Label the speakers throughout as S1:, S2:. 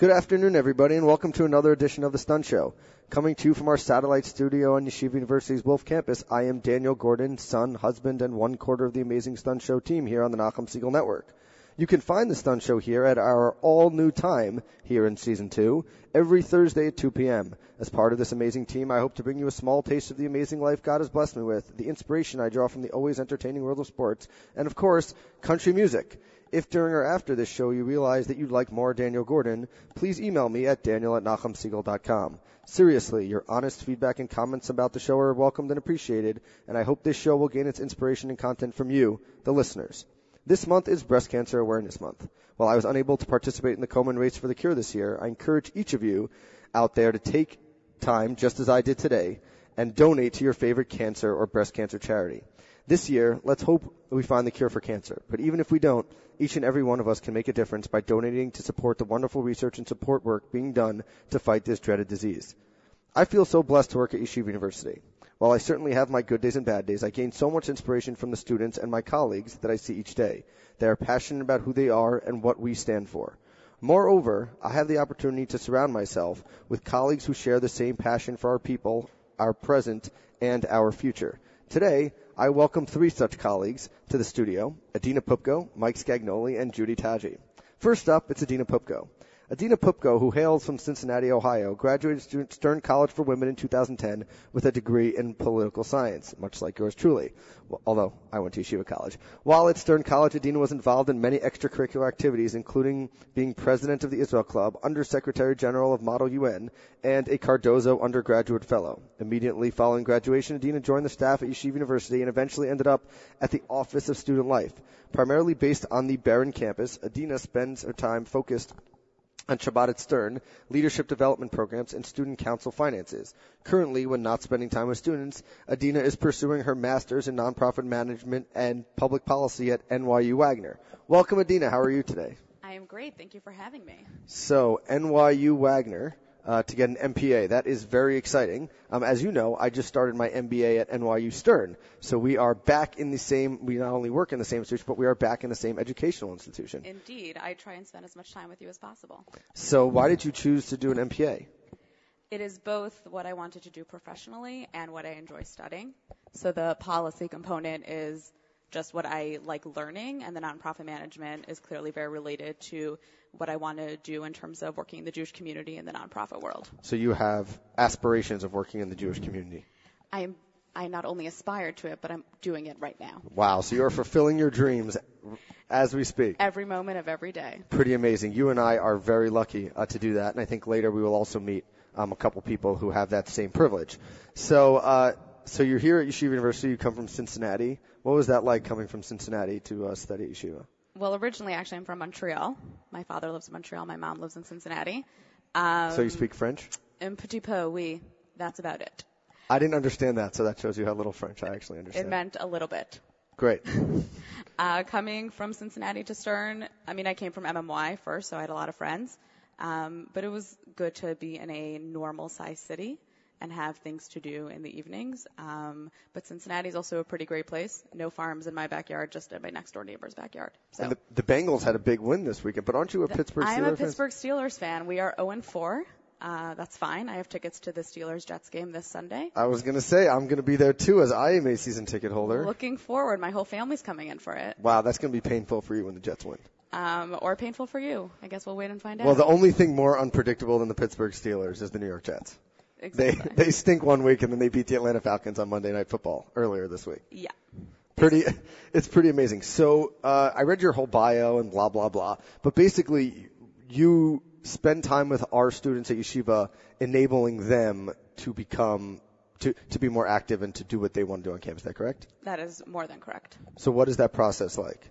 S1: Good afternoon, everybody, and welcome to another edition of The Stun Show. Coming to you from our satellite studio on Yeshiva University's Wilf campus, I am Daniel Gordon, son, husband, and one quarter of the amazing Stun Show team here on the Nachum Segal Network. You can find The Stun Show here at our all new time here in season two, every Thursday at 2 p.m. As part of this amazing team, I hope to bring you a small taste of the amazing life God has blessed me with, the inspiration I draw from the always entertaining world of sports, and of course, country music. If during or after this show you realize that you'd like more Daniel Gordon, please email me at daniel at nachumsegal.com. Seriously, your honest feedback and comments about the show are welcomed and appreciated, and I hope this show will gain its inspiration and content from you, the listeners. This month is Breast Cancer Awareness Month. While I was unable to participate in the Komen Race for the Cure this year, I encourage each of you out there to take time, just as I did today, and donate to your favorite cancer or breast cancer charity. This year, let's hope we find the cure for cancer. But even if we don't, each and every one of us can make a difference by donating to support the wonderful research and support work being done to fight this dreaded disease. I feel so blessed to work at Yeshiva University. While I certainly have my good days and bad days, I gain so much inspiration from the students and my colleagues that I see each day. They are passionate about who they are and what we stand for. Moreover, I have the opportunity to surround myself with colleagues who share the same passion for our people, our present, and our future. Today, I welcome three such colleagues to the studio, Adina Poupko, Mike Scagnoli, and Judy Tashji. First up, it's Adina Poupko. Adina Poupko, who hails from Cincinnati, Ohio, graduated Stern College for Women in 2010 with a degree in political science, much like yours truly, well, although I went to Yeshiva College. While at Stern College, Adina was involved in many extracurricular activities, including being president of the Israel Club, Undersecretary General of Model UN, and a Cardozo undergraduate fellow. Immediately following graduation, Adina joined the staff at Yeshiva University and eventually ended up at the Office of Student Life. Primarily based on the Beren campus, Adina spends her time focused on Shabbat at Stern, leadership development programs, and student council finances. Currently, when not spending time with students, Adina is pursuing her master's in nonprofit management and public policy at NYU Wagner. Welcome, Adina. How are you today?
S2: I am great. Thank you for having me.
S1: So, NYU Wagner. Uh, to get an MPA. That is very exciting. Um, as you know, I just started my MBA at NYU Stern. So we are back in the same, we not only work in the same institution, but we are back in the same educational institution.
S2: Indeed. I try and spend as much time with you as possible.
S1: So why did you choose to do an MPA?
S2: It is both what I wanted to do professionally and what I enjoy studying. So the policy component is just what I like learning, and the nonprofit management is clearly very related to what I want to do in terms of working in the Jewish community in the nonprofit world.
S1: So you have aspirations of working in the Jewish community.
S2: I am I not only aspire to it, but I'm doing it right now.
S1: Wow, so you're fulfilling your dreams as we speak.
S2: Every moment of every day.
S1: Pretty amazing. You and I are very lucky uh, to do that, and I think later we will also meet um, a couple people who have that same privilege. So, uh, so you're here at Yeshiva University. You come from Cincinnati. What was that like coming from Cincinnati to uh, study at Yeshiva?
S2: Well, originally, actually, I'm from Montreal. My father lives in Montreal. My mom lives in Cincinnati. Um,
S1: so you speak French?
S2: Un petit peu, oui. That's about it.
S1: I didn't understand that, so that shows you how little French I actually understand.
S2: It meant a little bit.
S1: Great.
S2: uh, coming from Cincinnati to Stern, I mean, I came from MMY first, so I had a lot of friends. Um, but it was good to be in a normal sized city and have things to do in the evenings. Um, but Cincinnati is also a pretty great place. No farms in my backyard, just in my next door neighbor's backyard. So
S1: and the, the Bengals had a big win this weekend, but aren't you a
S2: the,
S1: Pittsburgh Steelers
S2: I am a
S1: fan?
S2: Pittsburgh Steelers fan. We are 0 and 4. Uh, that's fine. I have tickets to the Steelers Jets game this Sunday.
S1: I was going to say I'm going to be there too, as I am a season ticket holder.
S2: Looking forward. My whole family's coming in for it.
S1: Wow, that's going to be painful for you when the Jets win.
S2: Um, or painful for you. I guess we'll wait and find out.
S1: Well, the only thing more unpredictable than the Pittsburgh Steelers is the New York Jets.
S2: Exactly.
S1: They they stink one week and then they beat the Atlanta Falcons on Monday Night Football earlier this week.
S2: Yeah.
S1: Pretty, it's pretty amazing. So uh, I read your whole bio and blah blah blah, but basically you spend time with our students at Yeshiva, enabling them to become to to be more active and to do what they want to do on campus. Is that correct?
S2: That is more than correct.
S1: So what is that process like?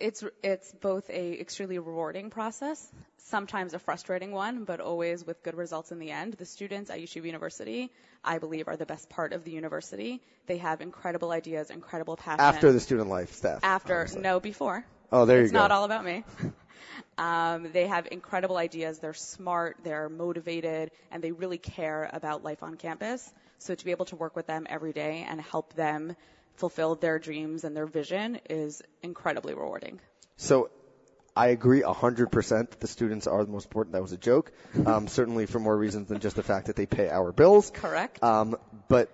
S2: It's it's both a extremely rewarding process, sometimes a frustrating one, but always with good results in the end. The students at Yeshiva University, I believe, are the best part of the university. They have incredible ideas, incredible passion.
S1: After the student life staff.
S2: After
S1: obviously.
S2: no before.
S1: Oh, there
S2: it's
S1: you go.
S2: It's not all about me. um, they have incredible ideas. They're smart. They're motivated, and they really care about life on campus. So to be able to work with them every day and help them fulfill their dreams and their vision is incredibly rewarding.
S1: So I agree 100% that the students are the most important. That was a joke. Um, certainly for more reasons than just the fact that they pay our bills.
S2: Correct.
S1: Um, but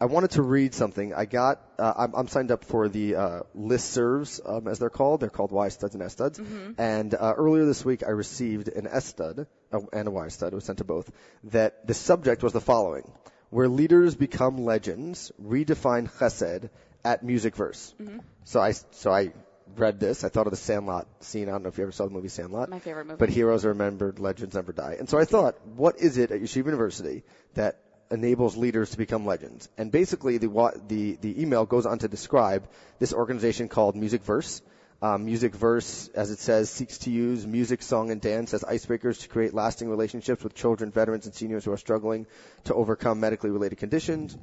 S1: I wanted to read something. I got, uh, I'm, I'm signed up for the uh, listservs, um, as they're called. They're called Y studs and S studs. And uh, earlier this week, I received an S stud uh, and a Y stud. It was sent to both. That the subject was the following: Where leaders become legends, redefine chesed at Music Verse. Mm-hmm. So I, so I read this. I thought of the Sandlot scene. I don't know if you ever saw the movie Sandlot.
S2: My favorite movie.
S1: But heroes are remembered, legends never die. And so I thought, what is it at Yeshiva University that enables leaders to become legends? And basically, the the the email goes on to describe this organization called Music Verse. Um, music Verse, as it says, seeks to use music, song, and dance as icebreakers to create lasting relationships with children, veterans, and seniors who are struggling to overcome medically related conditions.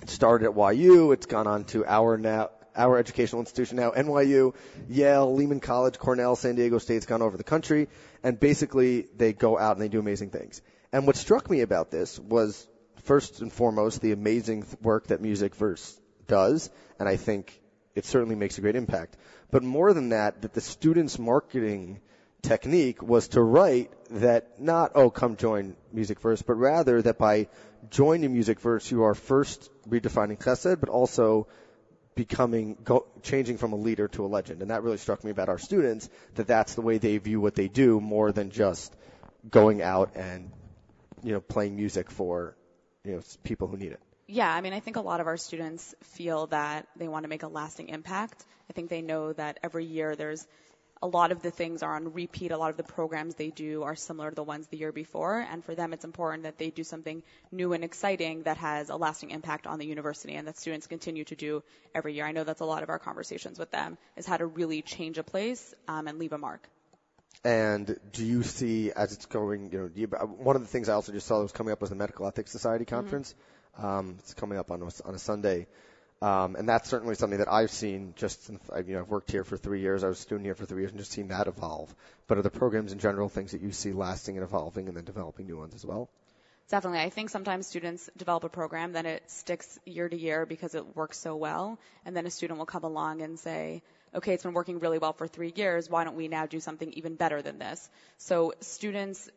S1: It started at YU. It's gone on to our now our educational institution now, NYU, Yale, Lehman College, Cornell, San Diego State. It's gone over the country, and basically they go out and they do amazing things. And what struck me about this was first and foremost the amazing work that Music Verse does, and I think it certainly makes a great impact. But more than that, that the students' marketing technique was to write that not, oh, come join Music Verse, but rather that by joining Music Verse, you are first redefining chesed, but also becoming, go, changing from a leader to a legend. And that really struck me about our students, that that's the way they view what they do more than just going out and, you know, playing music for, you know, people who need it.
S2: Yeah, I mean, I think a lot of our students feel that they want to make a lasting impact. I think they know that every year there's a lot of the things are on repeat. A lot of the programs they do are similar to the ones the year before. And for them, it's important that they do something new and exciting that has a lasting impact on the university and that students continue to do every year. I know that's a lot of our conversations with them is how to really change a place um, and leave a mark.
S1: And do you see as it's going, you know, do you, one of the things I also just saw that was coming up was the Medical Ethics Society conference. Um, it's coming up on a, on a Sunday. Um, and that's certainly something that I've seen just, since I, you know, I've worked here for three years. I was a student here for three years and just seen that evolve. But are the programs in general things that you see lasting and evolving and then developing new ones as well?
S2: Definitely. I think sometimes students develop a program, then it sticks year to year because it works so well. And then a student will come along and say, okay, it's been working really well for three years. Why don't we now do something even better than this? So students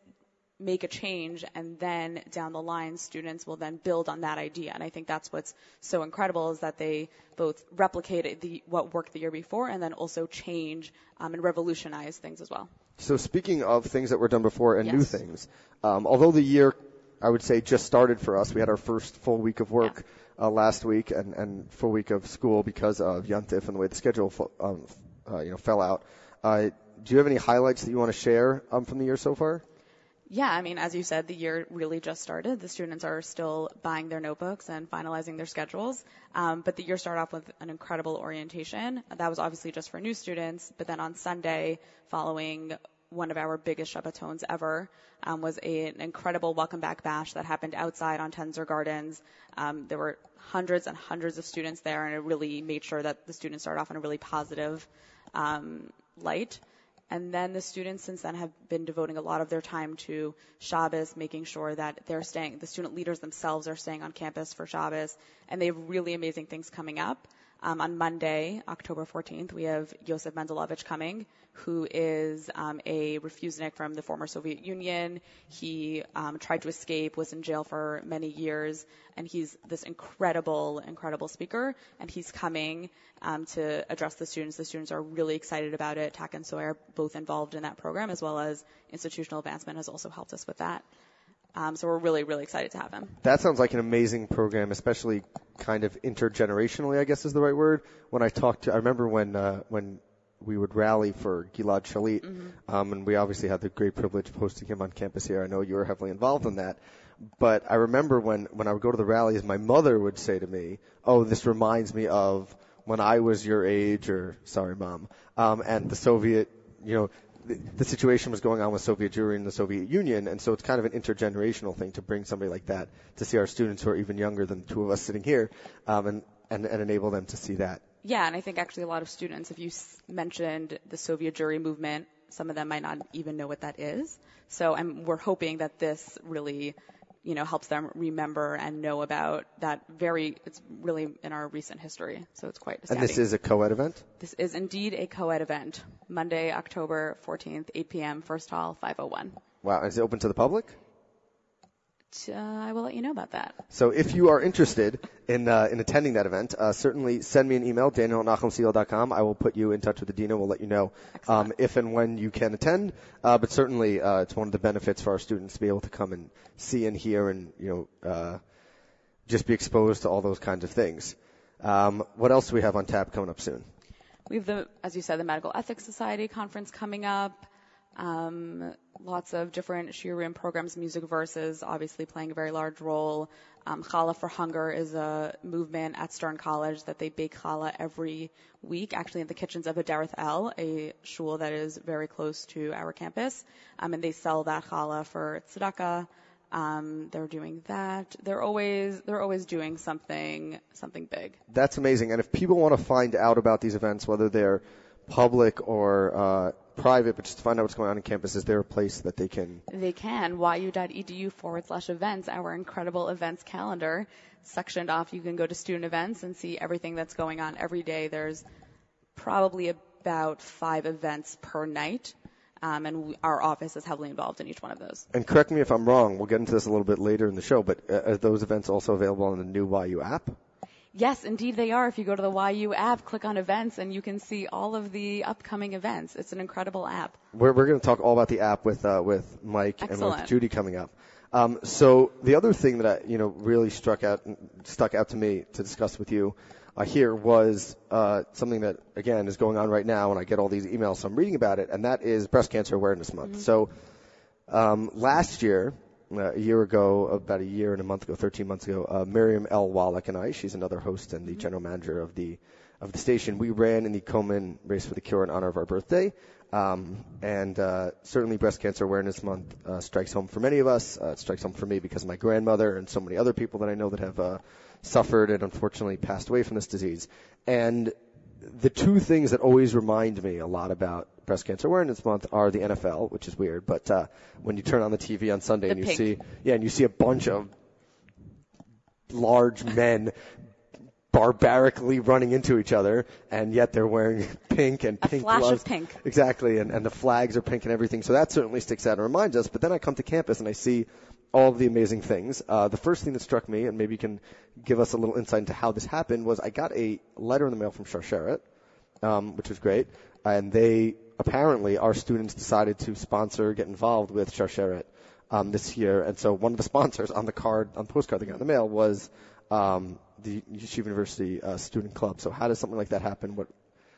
S2: make a change and then down the line students will then build on that idea and i think that's what's so incredible is that they both replicate the, what worked the year before and then also change um, and revolutionize things as well
S1: So speaking of things that were done before and new things, um, although the year, I would say, just started for us, we had our first full week of work uh, last week and, and full week of school because of Yuntif and the way the schedule um, uh, you know, fell out. Uh, do you have any highlights that you want to share um, from the year so far?
S2: Yeah, I mean, as you said, the year really just started. The students are still buying their notebooks and finalizing their schedules. Um, but the year started off with an incredible orientation. That was obviously just for new students. But then on Sunday, following one of our biggest Shabbatons ever, um, was a, an incredible welcome back bash that happened outside on Tenzer Gardens. Um, there were hundreds and hundreds of students there, and it really made sure that the students started off in a really positive um, light. And then the students since then have been devoting a lot of their time to Shabbos, making sure that they're staying, the student leaders themselves are staying on campus for Shabbos, and they have really amazing things coming up. Um, on Monday, October 14th, we have Yosef Mendelovich coming, who is um, a refusenik from the former Soviet Union. He um, tried to escape, was in jail for many years, and he's this incredible, incredible speaker. And he's coming um, to address the students. The students are really excited about it. TAC and Soy are both involved in that program, as well as institutional advancement has also helped us with that. Um, so we're really, really excited to have him.
S1: That sounds like an amazing program, especially kind of intergenerationally, I guess is the right word. When I talked to, I remember when, uh, when we would rally for Gilad Shalit, um, and we obviously had the great privilege of hosting him on campus here. I know you were heavily involved in that. But I remember when, when I would go to the rallies, my mother would say to me, oh, this reminds me of when I was your age, or, sorry mom, um, and the Soviet, you know, the, situation was going on with Soviet Jewry and the Soviet Union, and so it's kind of an intergenerational thing to bring somebody like that to see our students who are even younger than the two of us sitting here, um, and, and, and enable them to see that.
S2: Yeah, and I think actually a lot of students, if you mentioned the Soviet Jewry movement, some of them might not even know what that is. So I'm, we're hoping that this really you know, helps them remember and know about that very, it's really in our recent history. So it's quite
S1: And this is a co-ed event?
S2: This is indeed a co-ed event. Monday, October 14th, 8 p.m., First Hall, 501.
S1: Wow. Is it open to the public?
S2: Uh, I will let you know about that.
S1: So if you are interested in uh, in attending that event, uh, certainly send me an email, daniel at. I will put you in touch with the dean We'll let you know um, if and when you can attend. Uh, but certainly, uh, it's one of the benefits for our students to be able to come and see and hear and you know uh, just be exposed to all those kinds of things. Um, what else do we have on tap coming up soon?
S2: We have the, as you said, the Medical Ethics Society conference coming up. Um, lots of different shiurim programs, music verses, obviously playing a very large role. Um, Challah for Hunger is a movement at Stern College that they bake challah every week, actually in the kitchens of Adereth El, a shul that is very close to our campus. Um, and they sell that challah for tzedakah. Um, they're doing that. They're always they're always doing something something big.
S1: That's amazing. And if people want to find out about these events, whether they're public or uh, private, but just to find out what's going on in campus, is there a place that they can?
S2: They can. yu.edu forward slash events, our incredible events calendar. Sectioned off, you can go to student events and see everything that's going on every day. There's probably about five events per night. Um, and we, our office is heavily involved in each one of those.
S1: And correct me if I'm wrong. We'll get into this a little bit later in the show, but uh, are those events also available on the new YU app?
S2: Yes, indeed they are. If you go to the YU app, click on events, and you can see all of the upcoming events. It's an incredible app.
S1: We're, we're going to talk all about the app with uh, with Mike
S2: Excellent.
S1: and with Judy coming up. Um, so the other thing that I, you know really struck out stuck out to me to discuss with you uh, here was uh, something that again is going on right now, and I get all these emails, so I'm reading about it, and that is Breast Cancer Awareness Month.
S2: Mm-hmm.
S1: So um, last year, uh, a year ago, about a year and a month ago, 13 months ago, uh, Miriam L. Wallach and I, she's another host and the
S2: Mm-hmm.
S1: general manager of the of the station. We ran in the Komen Race for the Cure in honor of our birthday, um, and uh, certainly Breast Cancer Awareness Month uh, strikes home for many of us. Uh, it strikes home for me because of my grandmother and so many other people that I know that have uh, suffered and unfortunately passed away from this disease. And the two things that always remind me a lot about Breast Cancer Awareness Month are the NFL, which is weird, but uh, when you turn on the TV on Sunday
S2: The
S1: and you
S2: pink.
S1: see, yeah, and you see a bunch of large men barbarically running into each other, and yet they're wearing pink and
S2: A
S1: pink
S2: flash
S1: gloves.
S2: of pink.
S1: Exactly, and, and the flags are pink and everything. So that certainly sticks out and reminds us. But then I come to campus and I see all of the amazing things. Uh, the first thing that struck me, and maybe you can give us a little insight into how this happened, was I got a letter in the mail from Sharsheret, um, which was great, and they apparently our students decided to sponsor, get involved with Sharsheret um, this year, and so one of the sponsors on the card, on the postcard they got in the mail was um, the Yeshiva University uh, Student Club. So how does something like that happen? What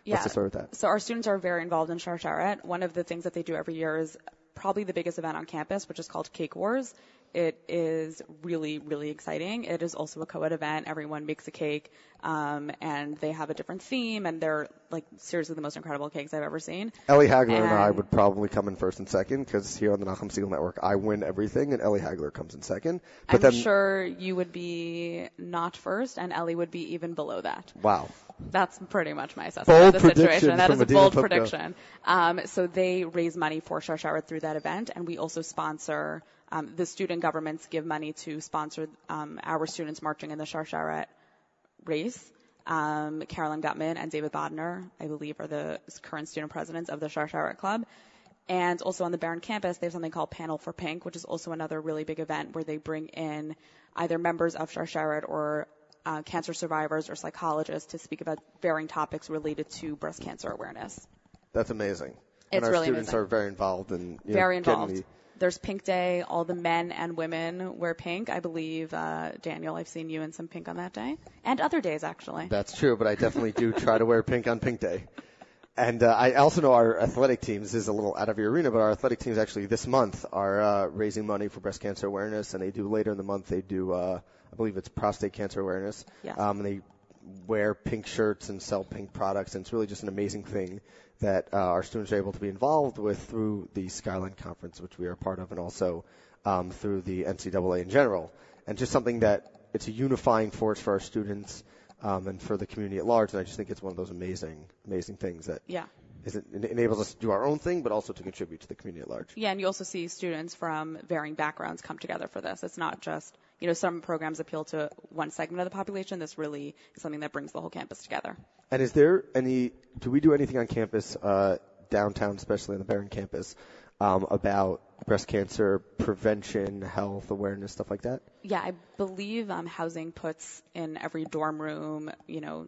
S2: Yeah.
S1: What's the story with that?
S2: So our students are very involved in Sharsheret. One of the things that they do every year is probably the biggest event on campus, which is called Cake Wars. It is really, really exciting. It is also a co-ed event. Everyone makes a cake, um, and they have a different theme, and they're like seriously the most incredible cakes I've ever seen.
S1: Ellie Hagler and I would probably come in first and second because here on the Nachum Segal Network, I win everything, and Ellie Hagler comes in second. But
S2: I'm
S1: then,
S2: sure you would be not first, and Ellie would be even below that.
S1: wow,
S2: That's pretty much my assessment
S1: Bold
S2: of the situation. That is a
S1: Medina
S2: bold prediction. Um, so they raise money for Sharsheret through that event, and we also sponsor. Um, the student governments give money to sponsor um, our students marching in the Sharsheret race. Um, Carolyn Gutman and David Bodner, I believe, are the current student presidents of the Sharsheret Club. And also on the Beren campus, they have something called Panel for Pink, which is also another really big event where they bring in either members of Sharsheret or uh, cancer survivors or psychologists to speak about varying topics related to breast cancer awareness.
S1: that's amazing.
S2: It's
S1: and our
S2: really
S1: students
S2: amazing.
S1: are very involved in you know,
S2: Very
S1: getting
S2: involved.
S1: the-
S2: There's Pink Day. All the men and women wear pink. I believe, uh, Daniel, I've seen you in some pink on that day. And other days, actually.
S1: That's true, but I definitely do try to wear pink on Pink Day. And uh, I also know our athletic teams this is a little out of your arena, but our athletic teams actually this month are uh, raising money for breast cancer awareness, and they do later in the month they do uh, I believe it's prostate cancer awareness.
S2: Yes.
S1: Um, and they wear pink shirts and sell pink products, and it's really just an amazing thing that uh, our students are able to be involved with through the Skyline Conference, which we are part of, and also um, through the NCAA in general. And just something that it's a unifying force for our students um, and for the community at large. And I just think it's one of those amazing, amazing things that
S2: Yeah.
S1: is it, it enables us to do our own thing, but also to contribute to the community at large.
S2: Yeah, and you also see students from varying backgrounds come together for this. It's not just, you know, some programs appeal to one segment of the population. This really is something that brings the whole campus together.
S1: And is there any, do we do anything on campus, uh, downtown, especially on the Beren campus, um, about breast cancer prevention, health awareness, stuff like that?
S2: Yeah, I believe um, housing puts in every dorm room, you know,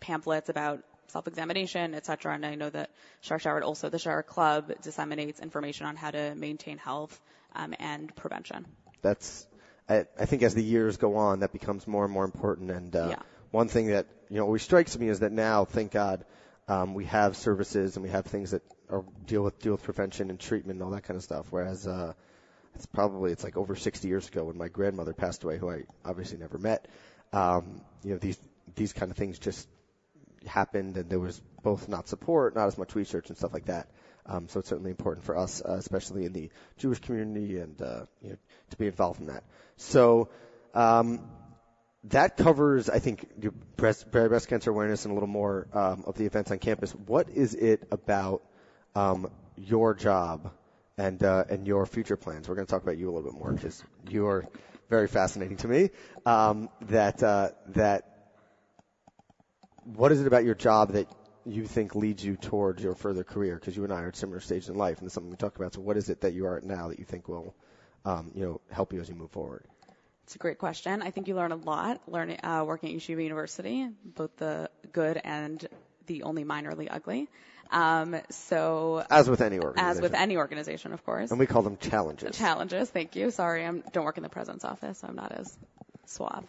S2: pamphlets about self-examination, et cetera. And I know that Sharsheret, also the Shar Club, disseminates information on how to maintain health um, and prevention.
S1: That's, I, I, think as the years go on, that becomes more and more important. And uh,
S2: yeah.
S1: one thing that you know always strikes me is that now, thank God, um, we have services and we have things that are, deal with deal with prevention and treatment and all that kind of stuff. Whereas uh, it's probably it's like over 60 years ago when my grandmother passed away, who I obviously never met. Um, you know these these kind of things just happened, and there was both not support, not as much research and stuff like that. Um, so it's certainly important for us, uh, especially in the Jewish community, and uh, you know, to be involved in that. So um, that covers, I think, breast, breast cancer awareness and a little more um, of the events on campus. What is it about um, your job and uh, and your future plans? We're going to talk about you a little bit more because you're very fascinating to me. Um, that uh, that what is it about your job that you think leads you towards your further career? Because you and I are at similar stages in life, and it's something we talked about. So, what is it that you are at now that you think will, um, you know, help you as you move forward?
S2: It's a great question. I think you learn a lot learning uh, working at Yeshiva University, both the good and the only minorly ugly. Um, so
S1: as with any organization,
S2: as with any organization, of course,
S1: and we call them challenges.
S2: Challenges. Thank you. Sorry, I don't work in the president's office, so I'm not as suave.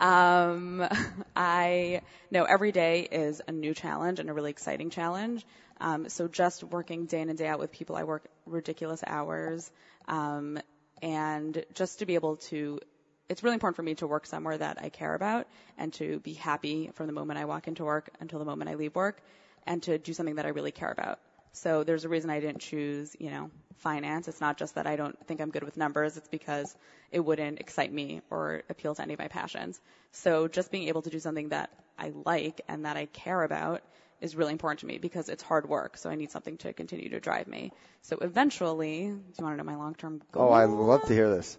S2: Um, I know every day is a new challenge and a really exciting challenge. Um, so just working day in and day out with people, I work ridiculous hours, um, and just to be able to, it's really important for me to work somewhere that I care about and to be happy from the moment I walk into work until the moment I leave work, and to do something that I really care about. So there's a reason I didn't choose, you know, finance. It's not just that I don't think I'm good with numbers. It's because it wouldn't excite me or appeal to any of my passions. So just being able to do something that I like and that I care about is really important to me because it's hard work. So I need something to continue to drive me. So eventually, do you want to know my long-term goal?
S1: Oh, I'd love to hear this.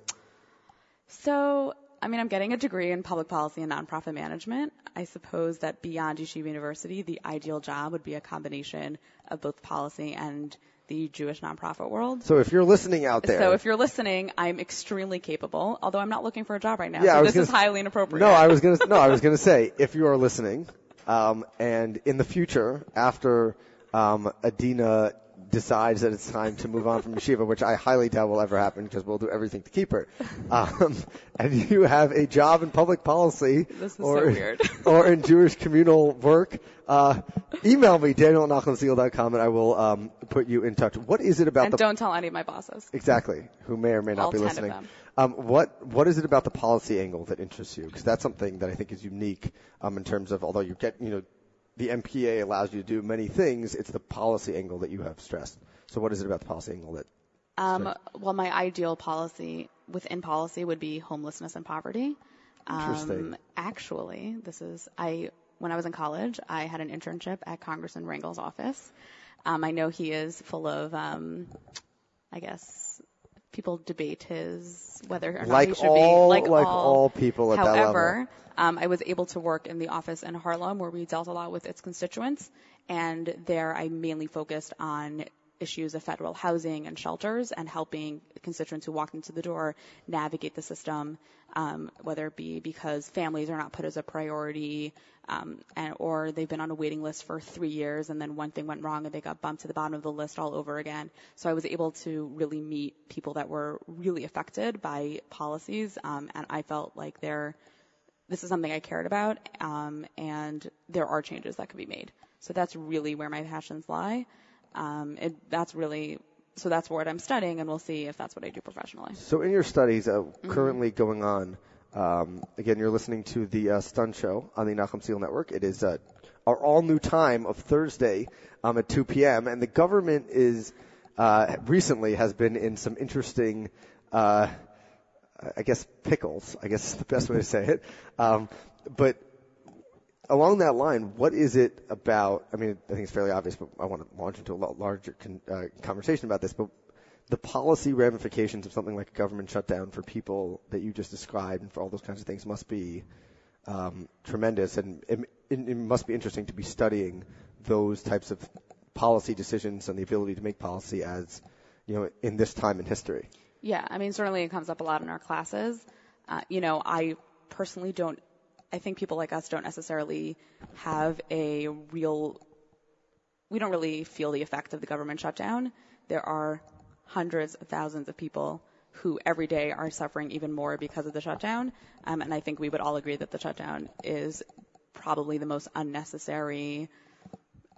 S2: So I mean, I'm getting a degree in public policy and nonprofit management. I suppose that beyond Yeshiva University, the ideal job would be a combination of both policy and the Jewish nonprofit world.
S1: So if you're listening out there.
S2: So if you're listening, I'm extremely capable, although I'm not looking for a job right now. Yeah, so this is highly inappropriate.
S1: No, I was gonna, no, I was gonna say, if you are listening, um, and in the future, after, um, Adina decides that it's time to move on from yeshiva, which I highly doubt will ever happen because we'll do everything to keep her. Um, and you have a job in public policy
S2: or,
S1: so or in Jewish communal work, uh, email me, daniel at and I will um, put you in touch. What is it about
S2: and
S1: the...
S2: don't tell any of my bosses.
S1: Exactly, who may or may not
S2: All
S1: be listening. Um, what what is it about the policy angle that interests you? Because that's something that I think is unique um, in terms of although you get you know the MPA allows you to do many things. It's the policy angle that you have stressed. So what is it about the policy angle that?
S2: Um, well, my ideal policy within policy would be homelessness and poverty.
S1: Interesting.
S2: Um, actually, this is I when I was in college, I had an internship at Congressman Rangel's office. Um, I know he is full of, um, I guess, people debate his whether or not
S1: like
S2: he should
S1: all,
S2: be like,
S1: like
S2: all,
S1: all people at
S2: however. Um, I was able to work in the office in Harlem where we dealt a lot with its constituents, and there I mainly focused on issues of federal housing and shelters and helping constituents who walk into the door navigate the system, um, whether it be because families are not put as a priority, um, and or they've been on a waiting list for three years and then one thing went wrong and they got bumped to the bottom of the list all over again. So I was able to really meet people that were really affected by policies, um, and I felt like they're this is something I cared about, um, and there are changes that could be made. So that's really where my passions lie. Um, it, that's really so that's what I'm studying, and we'll see if that's what I do professionally.
S1: So in your studies uh, mm-hmm. currently going on, um, again, you're listening to the uh, Stun Show on the Nachum Segal Network. It is uh, our all new time of Thursday um, at 2 p.m. And the government is uh, recently has been in some interesting uh, I guess pickles, I guess is the best way to say it. Um, but along that line, what is it about? I mean, I think it's fairly obvious, but I want to launch into a larger con, uh, conversation about this. But the policy ramifications of something like a government shutdown for people that you just described and for all those kinds of things must be um, tremendous, and it, it, it must be interesting to be studying those types of policy decisions and the ability to make policy as you know in this time in history.
S2: Yeah, I mean certainly it comes up a lot in our classes. Uh, you know, I personally don't. I think people like us don't necessarily have a real. We don't really feel the effect of the government shutdown. There are hundreds of thousands of people who every day are suffering even more because of the shutdown. Um, and I think we would all agree that the shutdown is probably the most unnecessary,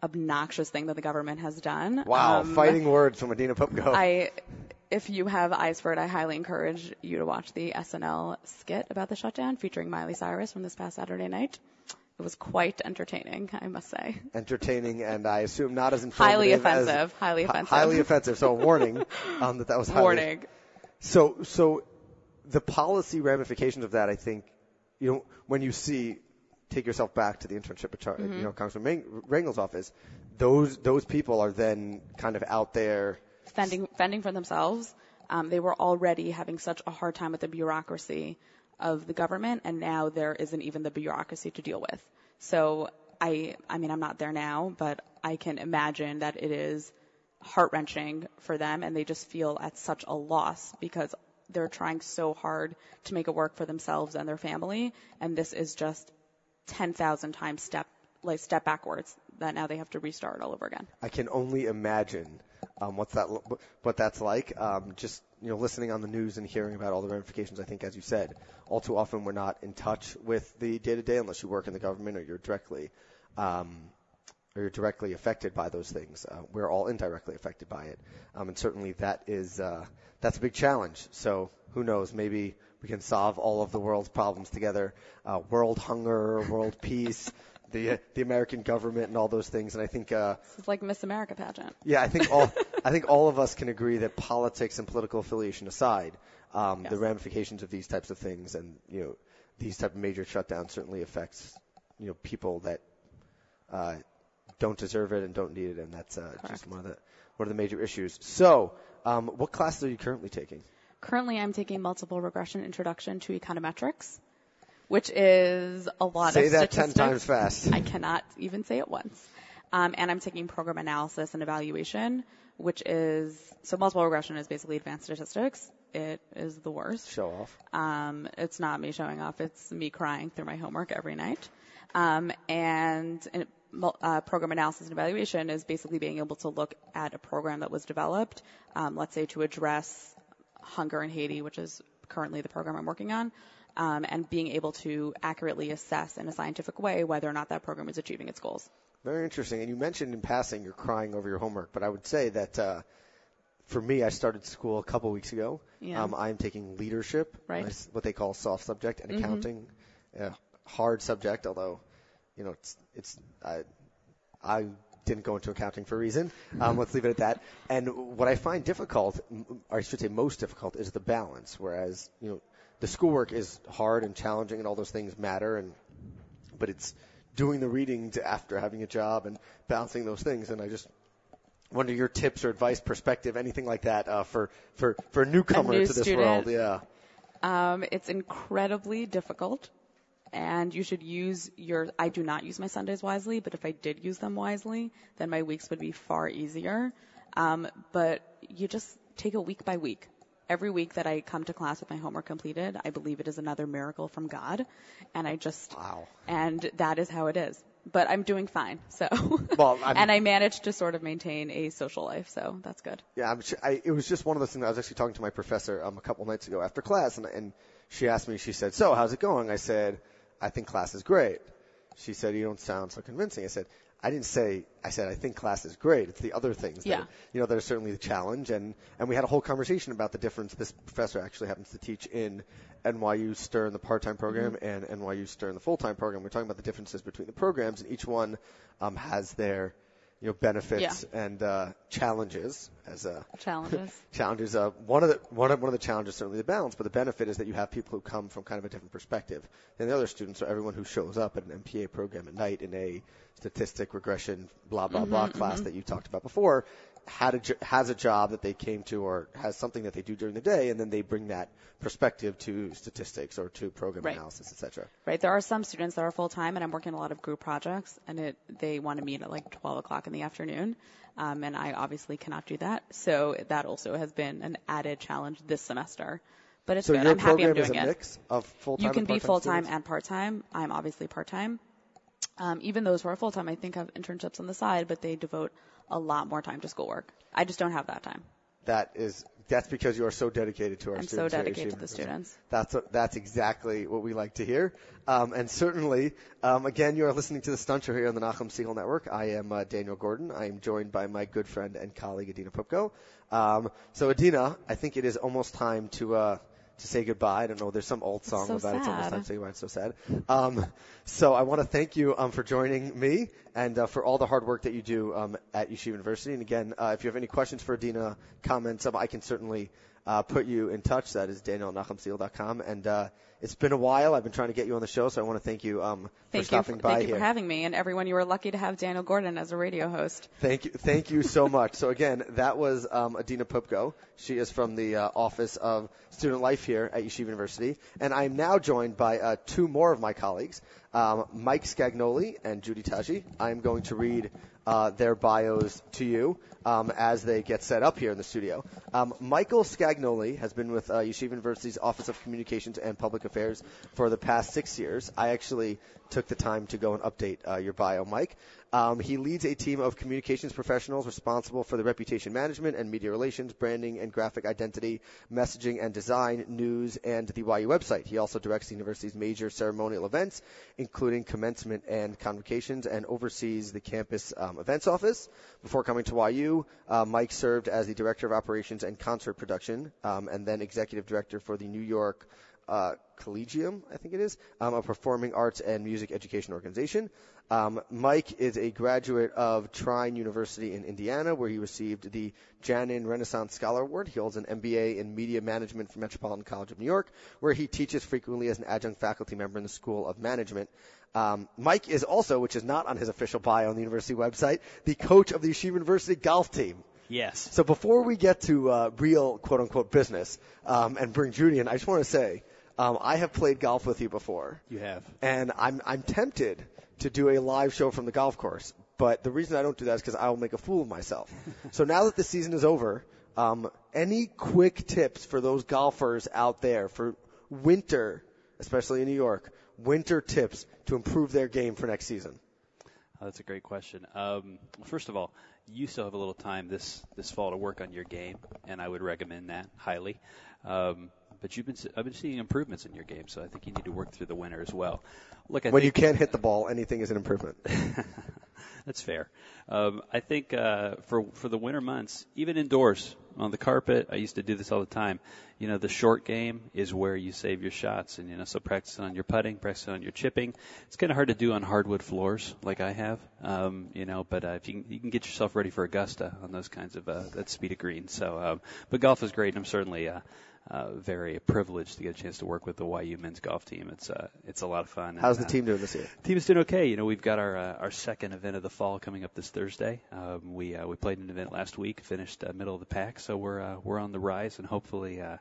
S2: obnoxious thing that the government has done.
S1: Wow,
S2: um,
S1: fighting words from Adina Poupko.
S2: I, if you have eyes for it, I highly encourage you to watch the SNL skit about the shutdown featuring Miley Cyrus from this past Saturday night. It was quite entertaining, I must say.
S1: Entertaining, and I assume not as informative.
S2: Highly offensive.
S1: As,
S2: highly offensive.
S1: Highly offensive. So a warning um, that that was highly,
S2: warning.
S1: So, so the policy ramifications of that, I think, you know, when you see, take yourself back to the internship at, mm-hmm. you know, Congressman Rangel's office, those those people are then kind of out there
S2: fending fending for themselves. Um, they were already having such a hard time with the bureaucracy of the government, and now there isn't even the bureaucracy to deal with. So I, I mean, I'm not there now, but I can imagine that it is heart wrenching for them, and they just feel at such a loss because they're trying so hard to make it work for themselves and their family, and this is just 10,000 times step like step backwards that now they have to restart all over again.
S1: I can only imagine um, what's that what that's like. Um, just you know, listening on the news and hearing about all the ramifications. I think, as you said, all too often we're not in touch with the day to day unless you work in the government or you're directly um, or you're directly affected by those things. Uh, we're all indirectly affected by it, um, and certainly that is uh, that's a big challenge. So who knows? Maybe we can solve all of the world's problems together. Uh, world hunger, world peace, the uh, the American government, and all those things. And I think uh,
S2: it's like Miss America pageant.
S1: Yeah, I think all I think all of us can agree that politics and political affiliation aside, um, yes. the ramifications of these types of things and you know these type of major shutdowns certainly affects you know people that uh, don't deserve it and don't need it, and that's uh, just one of the one of the major issues. So, um, what classes are you currently taking?
S2: Currently, I'm taking multiple regression introduction to econometrics, which is a lot
S1: say
S2: of Say
S1: that ten times fast.
S2: I cannot even say it once. Um, and I'm taking program analysis and evaluation, which is so multiple regression is basically advanced statistics. It is the worst.
S1: Show off.
S2: Um, it's not me showing off. It's me crying through my homework every night. Um, and, and uh, program analysis and evaluation is basically being able to look at a program that was developed, um, let's say to address hunger in Haiti, which is currently the program I'm working on, um, and being able to accurately assess in a scientific way whether or not that program is achieving its goals.
S1: Very interesting. And you mentioned in passing you're crying over your homework, but I would say that uh, for me, I started school a couple weeks ago.
S2: Yeah. Um,
S1: I'm taking leadership,
S2: right.
S1: what they call soft subject, and
S2: mm-hmm.
S1: accounting, a hard subject, although you know, it's, it's, I, I didn't go into accounting for a reason. Um, let's leave it at that. And what I find difficult, or I should say most difficult, is the balance. Whereas, you know, the schoolwork is hard and challenging and all those things matter and, but it's doing the reading after having a job and balancing those things. And I just wonder your tips or advice, perspective, anything like that, uh, for, for, for a newcomer
S2: a new
S1: to this
S2: student.
S1: world. Yeah.
S2: Um, it's incredibly difficult and you should use your I do not use my Sundays wisely, but if I did use them wisely, then my weeks would be far easier. Um, but you just take it week by week. Every week that I come to class with my homework completed, I believe it is another miracle from God, and I just
S1: wow.
S2: And that is how it is. But I'm doing fine, so.
S1: Well,
S2: and I managed to sort of maintain a social life, so that's good.
S1: Yeah, I'm, I, it was just one of those things. I was actually talking to my professor um, a couple nights ago after class, and, and she asked me. She said, "So, how's it going?" I said, I think class is great. She said, you don't sound so convincing. I said, I didn't say, I said, I think class is great. It's the other things
S2: yeah.
S1: that, you know, that are certainly the challenge. And, and we had a whole conversation about the difference. This professor actually happens to teach in NYU Stern, the part-time program, mm-hmm. and NYU Stern, the full-time program. We're talking about the differences between the programs, and each one um, has their you know benefits and uh, challenges as a
S2: Challenges.
S1: challenges. Uh, one of the one of one of the challenges is certainly the balance, but the benefit is that you have people who come from kind of a different perspective than the other students. So everyone who shows up at an MPA program at night in a statistic regression blah blah blah class that you talked about before had a, has a job that they came to or has something that they do during the day, and then they bring that perspective to statistics or to program
S2: Right.
S1: analysis, etc.
S2: Right. There are some students that are full time, and I'm working a lot of group projects, and it they want to meet at like 12 o'clock in the afternoon, um, and I obviously cannot do that. So that also has been an added challenge this semester. But it's
S1: So
S2: good.
S1: your
S2: I'm happy I'm
S1: program is
S2: doing
S1: a
S2: it.
S1: mix of full time.
S2: You can be full time and part time. I'm obviously part time. Um, even those who are full time, I think have internships on the side, but they devote a lot more time to schoolwork. I just don't have that time.
S1: That is that's because you are so dedicated to our students. I'm so
S2: dedicated to the students.
S1: That's what, that's exactly what we like to hear. Um, and certainly, um, again, you are listening to the Stun Show here on the Nachum Segal Network. I am uh, Daniel Gordon. I am joined by my good friend and colleague Adina Poupko. Um, so Adina, I think it is almost time to uh, to say goodbye. I don't know. There's some old song
S2: so
S1: about it's almost
S2: sad.
S1: time to say goodbye. It's so sad. Um, so I want to thank you um, for joining me and uh, for all the hard work that you do um, at Yeshiva University. And again, uh, if you have any questions for Adina, comments, um, I can certainly uh, put you in touch. That is Daniel at. And uh, it's been a while. I've been trying to get you on the show, so I want to thank you um,
S2: Thank
S1: for
S2: you.
S1: stopping
S2: For,
S1: by
S2: thank you
S1: here.
S2: for having me, and everyone. You were lucky to have Daniel Gordon as a radio host.
S1: Thank you, thank you so much. So again, that was um, Adina Poupko. She is from the uh, Office of Student Life here at Yeshiva University, and I am now joined by uh, two more of my colleagues, um, Mike Scagnoli and Judy Tashji. I am going to read uh, their bios to you um, as they get set up here in the studio. Um, Michael Scagnoli has been with uh, Yeshiva University's Office of Communications and Public Affairs for the past six years. I actually took the time to go and update uh, your bio, Mike. Um, he leads a team of communications professionals responsible for the reputation management and media relations, branding and graphic identity, messaging and design, news, and the YU website. He also directs the university's major ceremonial events, including commencement and convocations, and oversees the campus um, events office. Before coming to YU, uh, Mike served as the director of operations and concert production, um, and then executive director for the New York uh, Collegium, I think it is, um, a performing arts and music education organization. Um, Mike is a graduate of Trine University in Indiana, where he received the Janin Renaissance Scholar Award. He holds an MBA in Media Management from Metropolitan College of New York, where he teaches frequently as an adjunct faculty member in the School of Management. Um, Mike is also, which is not on his official bio on the university website, the coach of the Yeshiva University golf team.
S3: Yes.
S1: So before we get to uh, real quote unquote business um, and bring Judy in, I just want to say um, I have played golf with you before,
S3: You have.
S1: and I'm I'm tempted to do a live show from the golf course. But the reason I don't do that is because I will make a fool of myself. so now that the season is over, um, any quick tips for those golfers out there for winter, especially in New York, winter tips to improve their game for next season?
S3: Oh, that's a great question. Um, first of all, you still have a little time this this fall to work on your game, and I would recommend that highly. Um, but you've been I've been seeing improvements in your game, so I think you need to work through the winter as well. Look, I
S1: When you can't hit the ball, anything is an improvement.
S3: that's fair. Um, I think uh, for for the winter months, even indoors on the carpet, I used to do this all the time. You know, the short game is where you save your shots, and you know, so practicing on your putting, practicing on your chipping. It's kind of hard to do on hardwood floors like I have. Um, you know, but uh, if you can, you can get yourself ready for Augusta on those kinds of uh, that speed of green. So, um, but golf is great, and I'm certainly. Uh, uh, very privileged to get a chance to work with the YU men's golf team. It's uh, it's a lot of fun.
S1: How's
S3: and,
S1: the
S3: uh,
S1: team doing this year?
S3: Team is doing okay. You know, we've got our uh, our second event of the fall coming up this Thursday. Um, we uh, we played an event last week, finished uh, middle of the pack, so we're uh, we're on the rise, and hopefully, uh,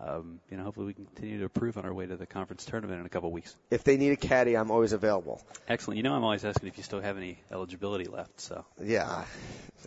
S3: um, you know, hopefully we can continue to improve on our way to the conference tournament in a couple weeks.
S1: If they need a caddy, I'm always available.
S3: Excellent. You know, I'm always asking if you still have any eligibility left. So
S1: Yeah.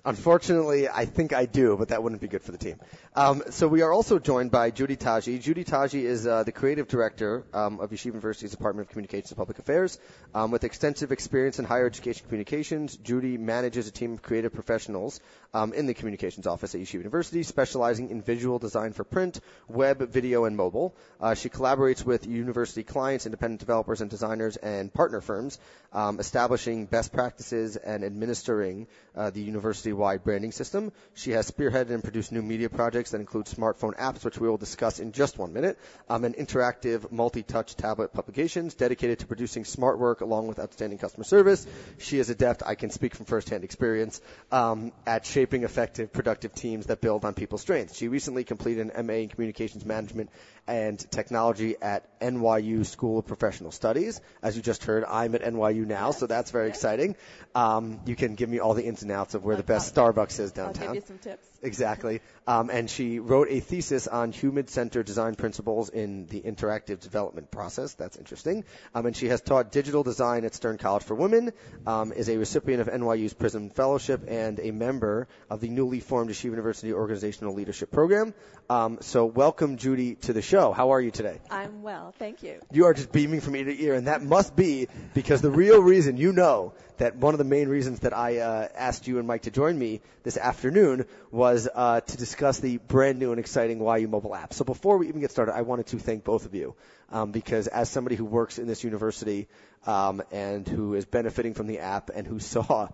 S1: Unfortunately, I think I do, but that wouldn't be good for the team. Um, so we are also joined by Judy Tashji. Judy Tashji is uh, the creative director um, of Yeshiva University's Department of Communications and Public Affairs. Um, with extensive experience in higher education communications, Judy manages a team of creative professionals um, in the communications office at Yeshiva University, specializing in visual design for print, web, video, and mobile. Uh, she collaborates with university clients, independent developers, and designers and partner firms, um, establishing best practices and administering uh, the university university-wide branding system. She has spearheaded and produced new media projects that include smartphone apps, which we will discuss in just one minute, um, and interactive multi-touch tablet publications dedicated to producing smart work along with outstanding customer service. She is adept, I can speak from firsthand experience, um, at shaping effective, productive teams that build on people's strengths. She recently completed an MA in Communications Management and Technology at NYU School of Professional Studies. As you just heard, I'm at NYU now, so that's very exciting. Um, you can give me all the ins and outs of where the best Starbucks is downtown.
S4: I'll give you some tips.
S1: Exactly. Um, and she wrote a thesis on human-centered design principles in the interactive development process. That's interesting. Um, and she has taught digital design at Stern College for Women, um, is a recipient of NYU's Prism Fellowship, and a member of the newly formed Yeshiva University Organizational Leadership Program. Um, so welcome, Judy, to the show. How are you today?
S4: I'm well, thank you.
S1: You are just beaming from ear to ear, and that must be because the real reason you know that one of the main reasons that I uh, asked you and Mike to join me this afternoon was uh, to discuss the brand new and exciting YU mobile app. So before we even get started, I wanted to thank both of you um, because as somebody who works in this university um, and who is benefiting from the app and who saw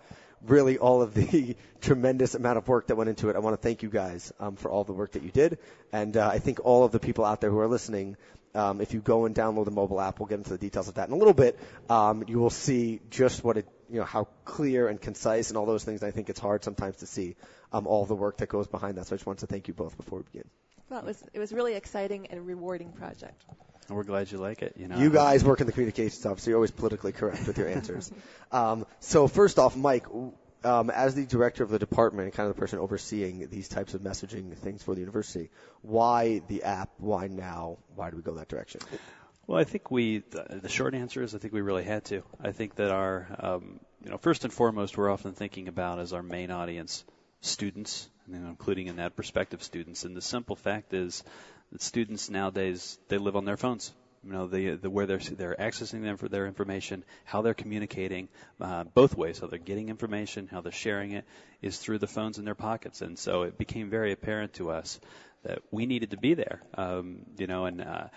S1: really all of the tremendous amount of work that went into it. I want to thank you guys um, for all the work that you did, and uh, I think all of the people out there who are listening. Um, if you go and download the mobile app, we'll get into the details of that in a little bit. Um, you will see just what it, you know, how clear and concise and all those things. I think it's hard sometimes to see um, all the work that goes behind that. So I just wanted to thank you both before we begin.
S4: Well, it was it was really exciting and rewarding project.
S3: And we're glad you like it. You know,
S1: You guys work in the communications office, so you're always politically correct with your answers. um, so first off, Mike, um, as the director of the department and kind of the person overseeing these types of messaging things for the university, why the app? Why now? Why do we go that direction?
S3: Well, I think we. The, short answer is I think we really had to. I think that our, um, you know, first and foremost, we're often thinking about as our main audience students, you know, including in that perspective students. And the simple fact is that students nowadays they live on their phones. You know, the, the where they're they're accessing them for their information, how they're communicating, uh, both ways, how they're getting information, how they're sharing it, is through the phones in their pockets. And so it became very apparent to us that we needed to be there. Um, you know, and uh,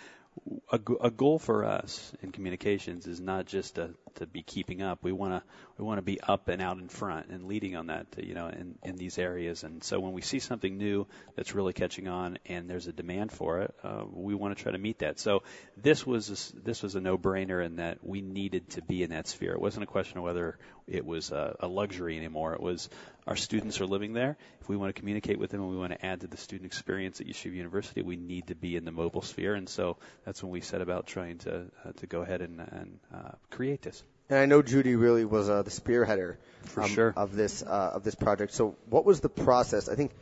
S3: a, a goal for us in communications is not just to, to be keeping up. We want to we want to be up and out in front and leading on that, you know, in, in these areas. And so when we see something new that's really catching on and there's a demand for it, uh, we want to try to meet that. So this was a, this was a no-brainer in that we needed to be in that sphere. It wasn't a question of whether it was a, a luxury anymore. It was our students are living there. If we want to communicate with them and we want to add to the student experience at Yeshiva University, we need to be in the mobile sphere. And so that's when we set about trying to uh, to go ahead and, and uh, create this.
S1: And I know Judy really was uh, the spearheader
S3: For
S1: um,
S3: sure.
S1: of this uh, of this project. So, what was the process? I think,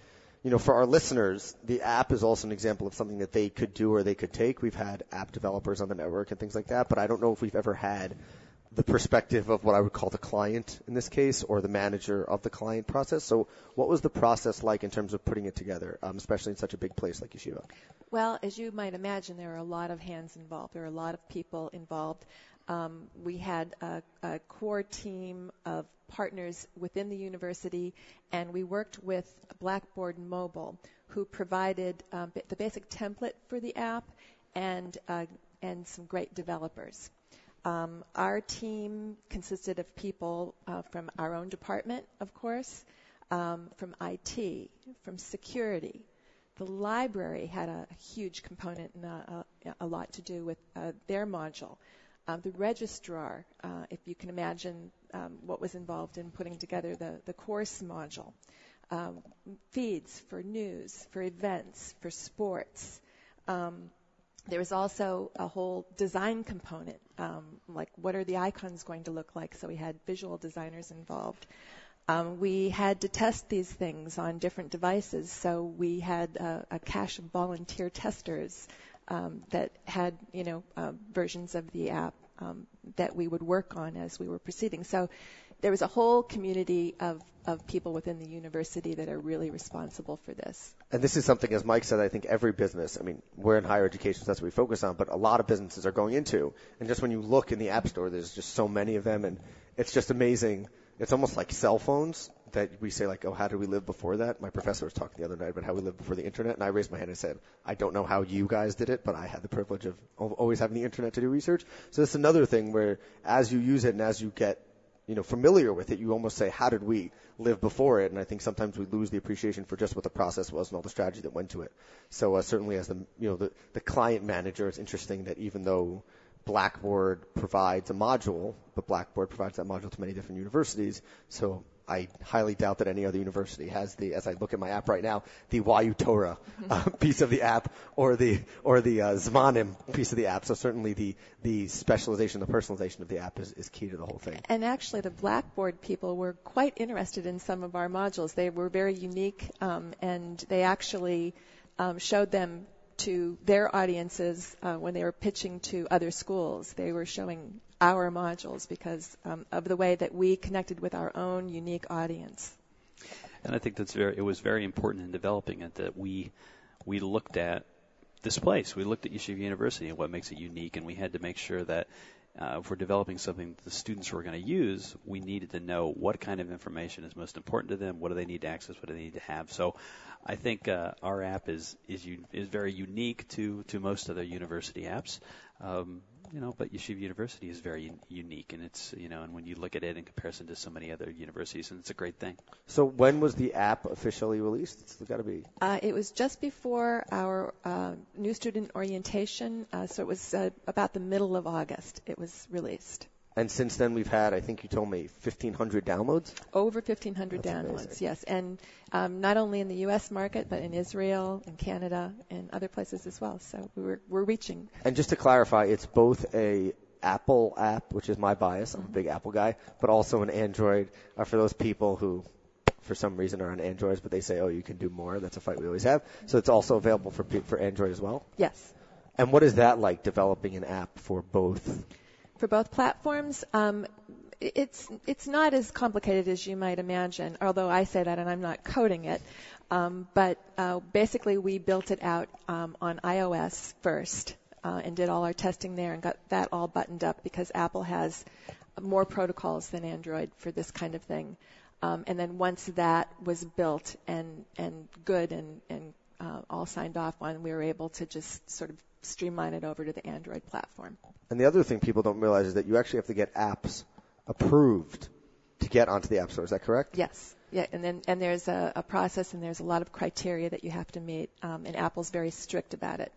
S1: you know, for our listeners, the app is also an example of something that they could do or they could take. We've had app developers on the network and things like that, but I don't know if we've ever had the perspective of what I would call the client in this case, or the manager of the client process. So, what was the process like in terms of putting it together, um, especially in such a big place like Yeshiva?
S4: Well, as you might imagine, there are a lot of hands involved. There are a lot of people involved. Um, we had a, a core team of partners within the university, and we worked with Blackboard Mobile, who provided um, the basic template for the app and uh, and some great developers. Um, our team consisted of people uh, from our own department, of course, um, from IT, from security. The library had a huge component and a, a, a lot to do with uh, their module. Um, the registrar, uh, if you can imagine um, what was involved in putting together the, the course module, um, feeds for news, for events, for sports. Um, there was also a whole design component, um, like what are the icons going to look like? So we had visual designers involved. Um, we had to test these things on different devices, so we had a cache of volunteer testers um, that had, you know, uh, versions of the app um, that we would work on as we were proceeding. So there was a whole community of, of people within the university that are really responsible for this.
S1: And this is something, as Mike said, I think every business, I mean, we're in higher education, so that's what we focus on, but a lot of businesses are going into. And just when you look in the App Store, there's just so many of them, and it's just amazing. It's almost like cell phones that we say, like, oh, how did we live before that? My professor was talking the other night about how we lived before the internet, and I raised my hand and said, I don't know how you guys did it, but I had the privilege of al- always having the internet to do research. So that's another thing where as you use it and as you get you know, familiar with it, you almost say, how did we live before it? And I think sometimes we lose the appreciation for just what the process was and all the strategy that went to it. So uh, certainly as the, you know, the, the client manager, it's interesting that even though Blackboard provides a module, but Blackboard provides that module to many different universities. So I highly doubt that any other university has the, as I look at my app right now, the YU Torah uh, piece of the app or the or the uh, Zmanim piece of the app. So certainly the the specialization, the personalization of the app is, is key to the whole thing.
S4: And actually, the Blackboard people were quite interested in some of our modules. They were very unique, um, and they actually um, showed them to their audiences uh, when they were pitching to other schools. They were showing our modules because um, of the way that we connected with our own unique audience.
S3: And I think that's very. It was very important in developing it that we we looked at this place. We looked at Yeshiva University and what makes it unique, and we had to make sure that uh, if we're developing something that the students were going to use, we needed to know what kind of information is most important to them, what do they need to access, what do they need to have. So I think uh, our app is is is very unique to to most other university apps. Um, you know, but Yeshiva University is very un- unique, and it's you know, and when you look at it in comparison to so many other universities, and it's a great thing.
S1: So when was the app officially released? It's got to be.
S4: Uh, it was just before our uh, new student orientation, uh, so it was uh, about the middle of August. It was released.
S1: And since then, we've had, I think you told me, 1,500 downloads?
S4: Over 1,500
S1: That's
S4: downloads,
S1: amazing.
S4: yes. And um, not only in the U.S. market, but in Israel, in Canada, and other places as well. So we're, we're reaching.
S1: And just to clarify, it's both a Apple app, which is my bias. I'm a big Apple guy, but also an Android uh, for those people who, for some reason, are on Androids, but they say, "Oh, you can do more." That's a fight we always have. So it's also available for for Android as well.
S4: Yes.
S1: And what is that like developing an app for both?
S4: For both platforms, um, it's it's not as complicated as you might imagine. Although I say that and I'm not coding it, um, but uh, basically we built it out um, on iOS first uh, and did all our testing there and got that all buttoned up because Apple has more protocols than Android for this kind of thing. Um, and then once that was built and and good and and uh, all signed off on, we were able to just sort of streamline it over to the Android platform.
S1: And the other thing people don't realize is that you actually have to get apps approved to get onto the App Store. Is that correct?
S4: Yes. Yeah, and then and there's a, a process and there's a lot of criteria that you have to meet, um, and Apple's very strict about it.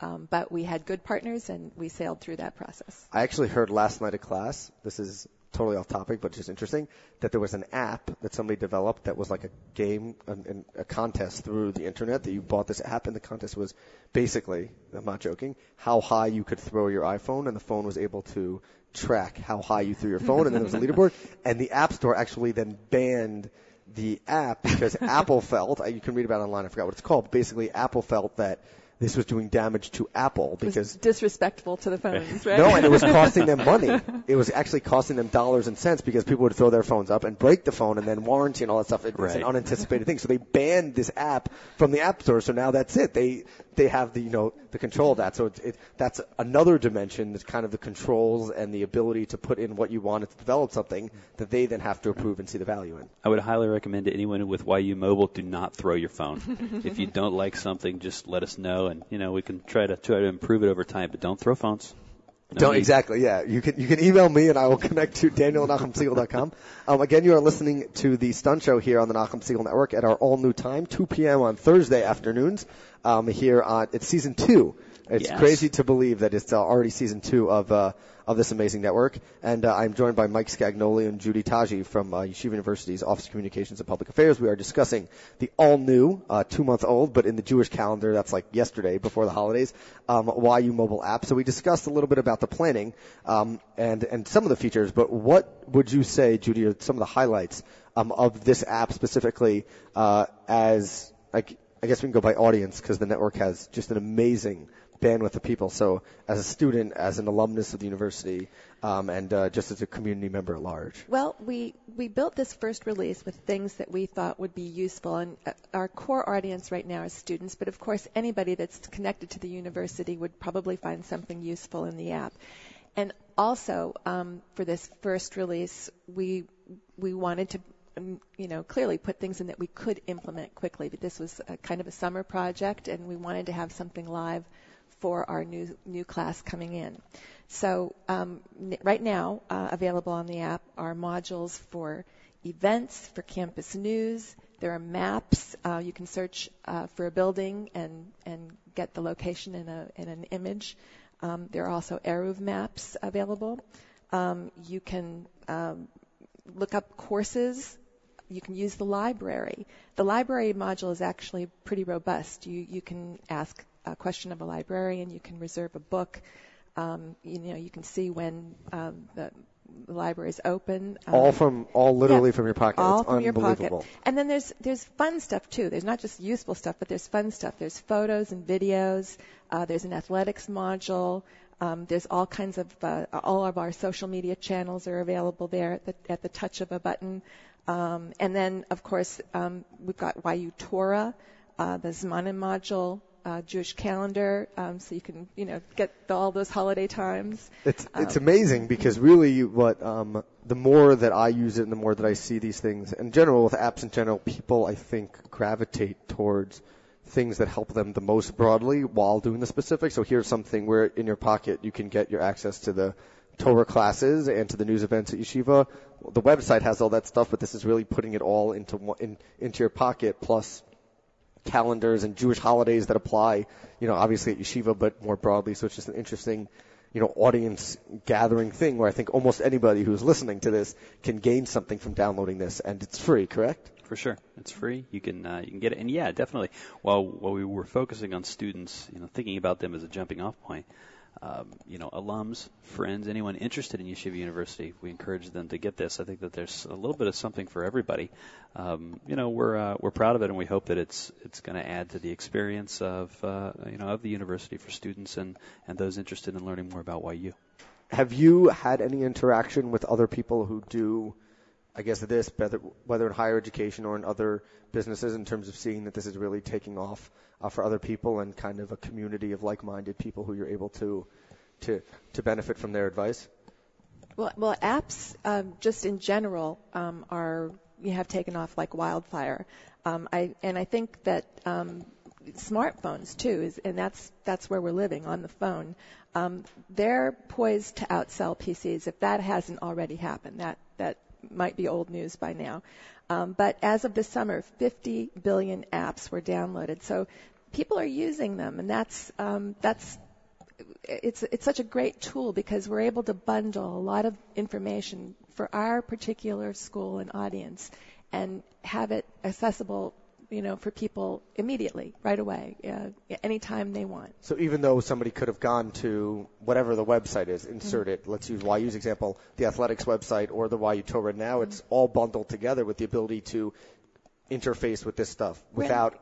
S4: Um, but we had good partners and we sailed through that process.
S1: I actually heard last night at class. This is totally off topic, but just interesting that there was an app that somebody developed that was like a game, and a contest through the internet. That you bought this app, and the contest was basically, I'm not joking, how high you could throw your iPhone, and the phone was able to track how high you threw your phone, and then there was a leaderboard. And the App Store actually then banned the app because Apple felt, you can read about it online, I forgot what it's called, but basically Apple felt that this was doing damage to Apple
S4: It was
S1: because
S4: disrespectful to the phones, right?
S1: no, and it was costing them money. It was actually costing them dollars and cents because people would throw their phones up and break the phone and then warranty and all that stuff. It, It's an unanticipated thing. So they banned this app from the App Store. So now that's it. They they have the you know the control of that. So it, it, that's another dimension. That's kind of the controls and the ability to put in what you want to develop something that they then have to approve and see the value in.
S3: I would highly recommend to anyone with YU Mobile, do not throw your phone. if you don't like something, just let us know, and you know we can try to try to improve it over time. But don't throw phones.
S1: Don't exactly. Yeah, you can you can email me and I will connect to Daniel at. Um, again, you are listening to the Stun Show here on the Nachum Segal Network at our all new time, 2 p.m. on Thursday afternoons. Um, here on it's season two. It's
S3: Yes.
S1: crazy to believe that it's uh, already season two of uh, of this amazing network. And uh, I'm joined by Mike Scagnoli and Judy Tashji from uh, Yeshiva University's Office of Communications and Public Affairs. We are discussing the all new, uh, two month old, but in the Jewish calendar, that's like yesterday before the holidays, um, YU mobile app. So we discussed a little bit about the planning um, and and some of the features. But what would you say, Judy, are some of the highlights um, of this app specifically uh, as like I guess we can go by audience because the network has just an amazing bandwidth of people. So as a student, as an alumnus of the university, um, and uh, just as a community member at large.
S4: Well, we, we built this first release with things that we thought would be useful, and uh, our core audience right now is students, but of course, anybody that's connected to the university would probably find something useful in the app. And also, um, for this first release, we we wanted to, um, you know, clearly put things in that we could implement quickly. But this was a kind of a summer project, and we wanted to have something live for our new new class coming in. So um, n- right now, uh, available on the app are modules for events, for campus news. There are maps. Uh, you can search uh, for a building and and get the location in a in an image. Um, there are also Eruv maps available. Um, you can um, look up courses. You can use the library. The library module is actually pretty robust. You you can ask a question of a librarian. You can reserve a book. Um, you know, you can see when um, the, the library is open. Um,
S1: all from all literally
S4: yeah,
S1: from your pocket.
S4: all
S1: it's
S4: from your pocket. And then there's there's fun stuff too. There's not just useful stuff, but there's fun stuff. There's photos and videos. Uh, there's an athletics module. Um, there's all kinds of uh, all of our social media channels are available there at the, at the touch of a button. Um, and then of course um, we've got YU Torah, uh, the Zmanim module, uh, Jewish calendar, um, so you can you know get all those holiday times.
S1: It's it's
S4: Um,
S1: amazing because really what um, the more that I use it and the more that I see these things in general with apps in general, people I think gravitate towards things that help them the most broadly while doing the specific. So here's something where in your pocket you can get your access to the Torah classes and to the news events at Yeshiva. The website has all that stuff, but this is really putting it all into one, in, into your pocket plus calendars and Jewish holidays that apply, you know, obviously at yeshiva, but more broadly. So it's just an interesting, you know, audience gathering thing where I think almost anybody who's listening to this can gain something from downloading this, and it's free, correct?
S3: For sure, it's free. You can uh, you can get it, and yeah, definitely. While while we were focusing on students, you know, thinking about them as a jumping off point, um, you know, alums, friends, anyone interested in Yeshiva University, we encourage them to get this. I think that there's a little bit of something for everybody. Um, you know, we're uh, we're proud of it, and we hope that it's it's going to add to the experience of uh, you know of the university for students and and those interested in learning more about YU.
S1: Have you had any interaction with other people who do, I guess, this, whether, whether in higher education or in other businesses, in terms of seeing that this is really taking off uh, for other people and kind of a community of like-minded people who you're able to to to benefit from their advice?
S4: Well, well, apps um, just in general um, are you have taken off like wildfire. Um, I and I think that um, smartphones too is, and that's that's where we're living on the phone. Um, they're poised to outsell PCs if that hasn't already happened. That that might be old news by now. Um, but as of this summer, 50 billion apps were downloaded. So people are using them, and that's um, that's it's it's such a great tool because we're able to bundle a lot of information for our particular school and audience and have it accessible you know for people immediately right away uh, anytime they want
S1: So even though somebody could have gone to whatever the website is, insert
S4: Mm-hmm.
S1: it. Let's use YU's example, the athletics website or the YU Torah. Now
S4: Mm-hmm.
S1: it's all bundled together with the ability to interface with this stuff without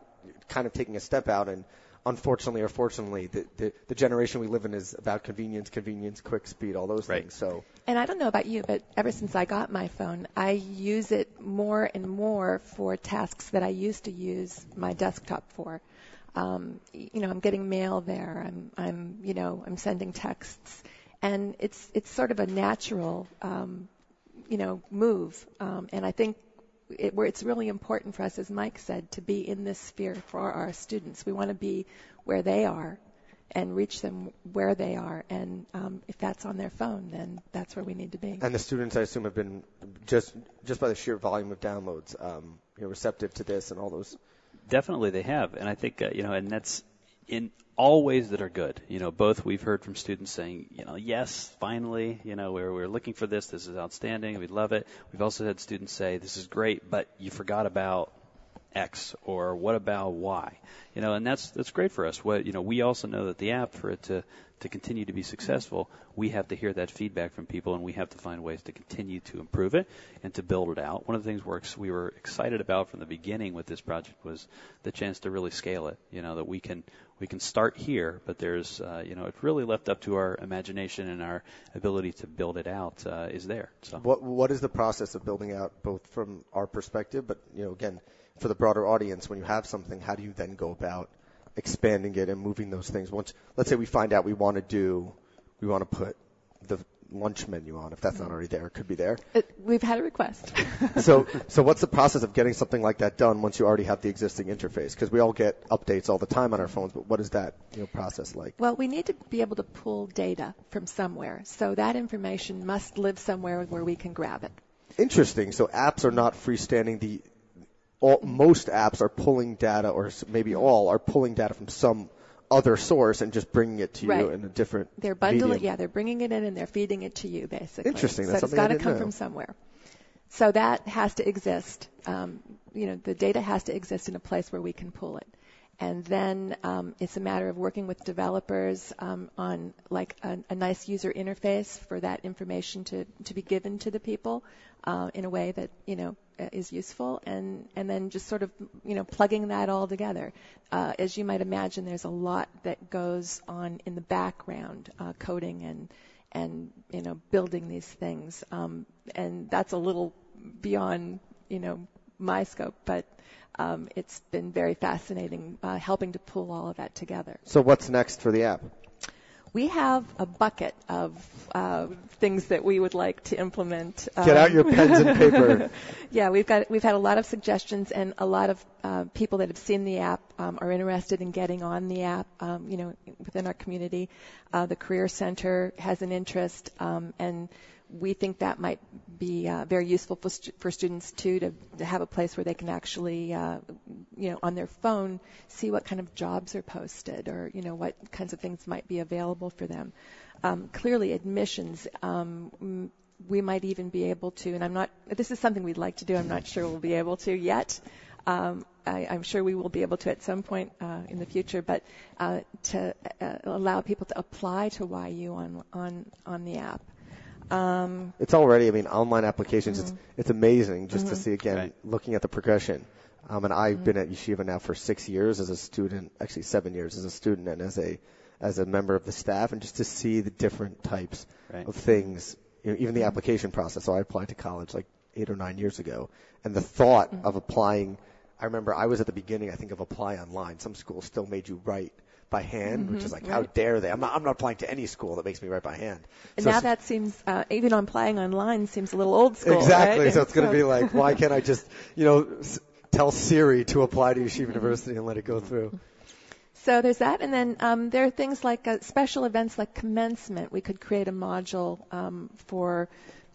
S1: kind of taking a step out. And unfortunately or fortunately, the, the, the generation we live in is about convenience, convenience, quick speed, all those
S3: Right.
S1: things. So
S4: and I don't know about you, but ever since I got my phone, I use it more and more for tasks that I used to use my desktop for. Um, you know, I'm getting mail there. I'm, I'm, you know, I'm sending texts, and it's it's sort of a natural, um, you know, move. Um, and I think it, where it's really important for us, as Mike said, to be in this sphere for our students. We want to be where they are and reach them where they are. And um, if that's on their phone, then that's where we need to be.
S1: And the students, I assume, have been just just by the sheer volume of downloads, um, you know, receptive to this and all those.
S3: Definitely, they have, and I think uh, you know, and that's in all ways that are good. You know, both we've heard from students saying, you know, yes, finally, you know, we're we're looking for this. This is outstanding. We love it. We've also had students say, this is great, but you forgot about X or what about Y? You know, and that's that's great for us. What you know, we also know that the app for it to to continue to be successful, we have to hear that feedback from people, and we have to find ways to continue to improve it and to build it out. One of the things we're, we were excited about from the beginning with this project was the chance to really scale it. You know, that we can we can start here, but there's uh, you know, it's really left up to our imagination and our ability to build it out uh, is there. So.
S1: What what is the process of building out both from our perspective, but you know, again, for the broader audience, when you have something, how do you then go about expanding it and moving those things? Once, let's say we find out we want to do, we want to put the lunch menu on. If that's not already there, it could be there.
S4: It, we've had a request.
S1: so, so what's the process of getting something like that done once you already have the existing interface? Because we all get updates all the time on our phones, but what is that you know, process like?
S4: Well, we need to be able to pull data from somewhere, so that information must live somewhere where we can grab it.
S1: Interesting. So apps are not freestanding. The all, most apps are pulling data, or maybe all are pulling data from some other source and just bringing it to
S4: right.
S1: you in a different.
S4: They're bundling.
S1: medium.
S4: Yeah, they're bringing it in and they're feeding it to you basically.
S1: Interesting.
S4: So
S1: That's
S4: it's
S1: something I
S4: got to come
S1: know.
S4: from somewhere. So that has to exist. Um, you know, the data has to exist in a place where we can pull it. And then um, it's a matter of working with developers um, on like a, a nice user interface for that information to, to be given to the people uh, in a way that you know uh, is useful, and and then just sort of you know plugging that all together. Uh, as you might imagine, there's a lot that goes on in the background, uh, coding and and you know building these things, um, and that's a little beyond you know my scope, but um, it's been very fascinating uh, helping to pull all of that together.
S1: So what's next for the app?
S4: We have a bucket of uh, things that we would like to implement.
S1: Get out your pens and paper.
S4: yeah, we've got we've had a lot of suggestions, and a lot of uh, people that have seen the app um, are interested in getting on the app. Um, you know, within our community, uh, the Career Center has an interest, um, and we think that might be uh, very useful for, for students too to, to have a place where they can actually, uh, you know, on their phone see what kind of jobs are posted or you know what kinds of things might be available for them. Um, clearly, admissions. Um, we might even be able to, and I'm not. This is something we'd like to do. I'm not sure we'll be able to yet. Um, I, I'm sure we will be able to at some point uh, in the future, but uh, to uh, allow people to apply to YU on on on the app. Um,
S1: It's already, I mean, online applications. It's it's amazing just to see again,
S3: Right.
S1: looking at the progression. Um, and I've been at Yeshiva now for six years as a student, actually seven years as a student and as a as a member of the staff, and just to see the different types
S3: Right.
S1: of things, you know, even the application process. So I applied to college like eight or nine years ago, and the thought of applying. I remember I was at the beginning, I think, of apply online. Some schools still made you write by hand, which is like, how dare they? I'm not, I'm not applying to any school that makes me write by hand.
S4: and
S1: So
S4: now that seems, uh, even on playing online, seems a little old school.
S1: Exactly.
S4: right?
S1: So it's going to be like, why can't I just, you know, s- tell Siri to apply to Yeshiva University and let it go through?
S4: So there's that, and then um, there are things like uh, special events like commencement. We could create a module um, for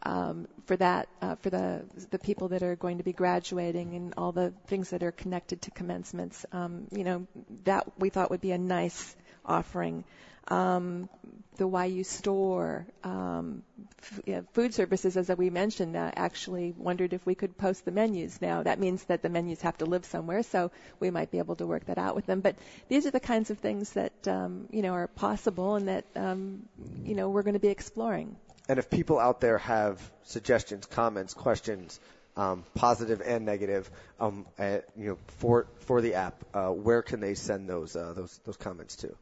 S4: um, for that uh, for the the people that are going to be graduating and all the things that are connected to commencements. Um, you know, that we thought would be a nice offering. Um, the YU store, um, f- yeah, food services, as we mentioned, uh, actually wondered if we could post the menus. Now that means that the menus have to live somewhere, so we might be able to work that out with them. But these are the kinds of things that um, you know are possible and that um, you know we're going to be exploring.
S1: And if people out there have suggestions, comments, questions, um, positive and negative, um, uh, you know, for for the app, uh, where can they send those uh, those those comments to?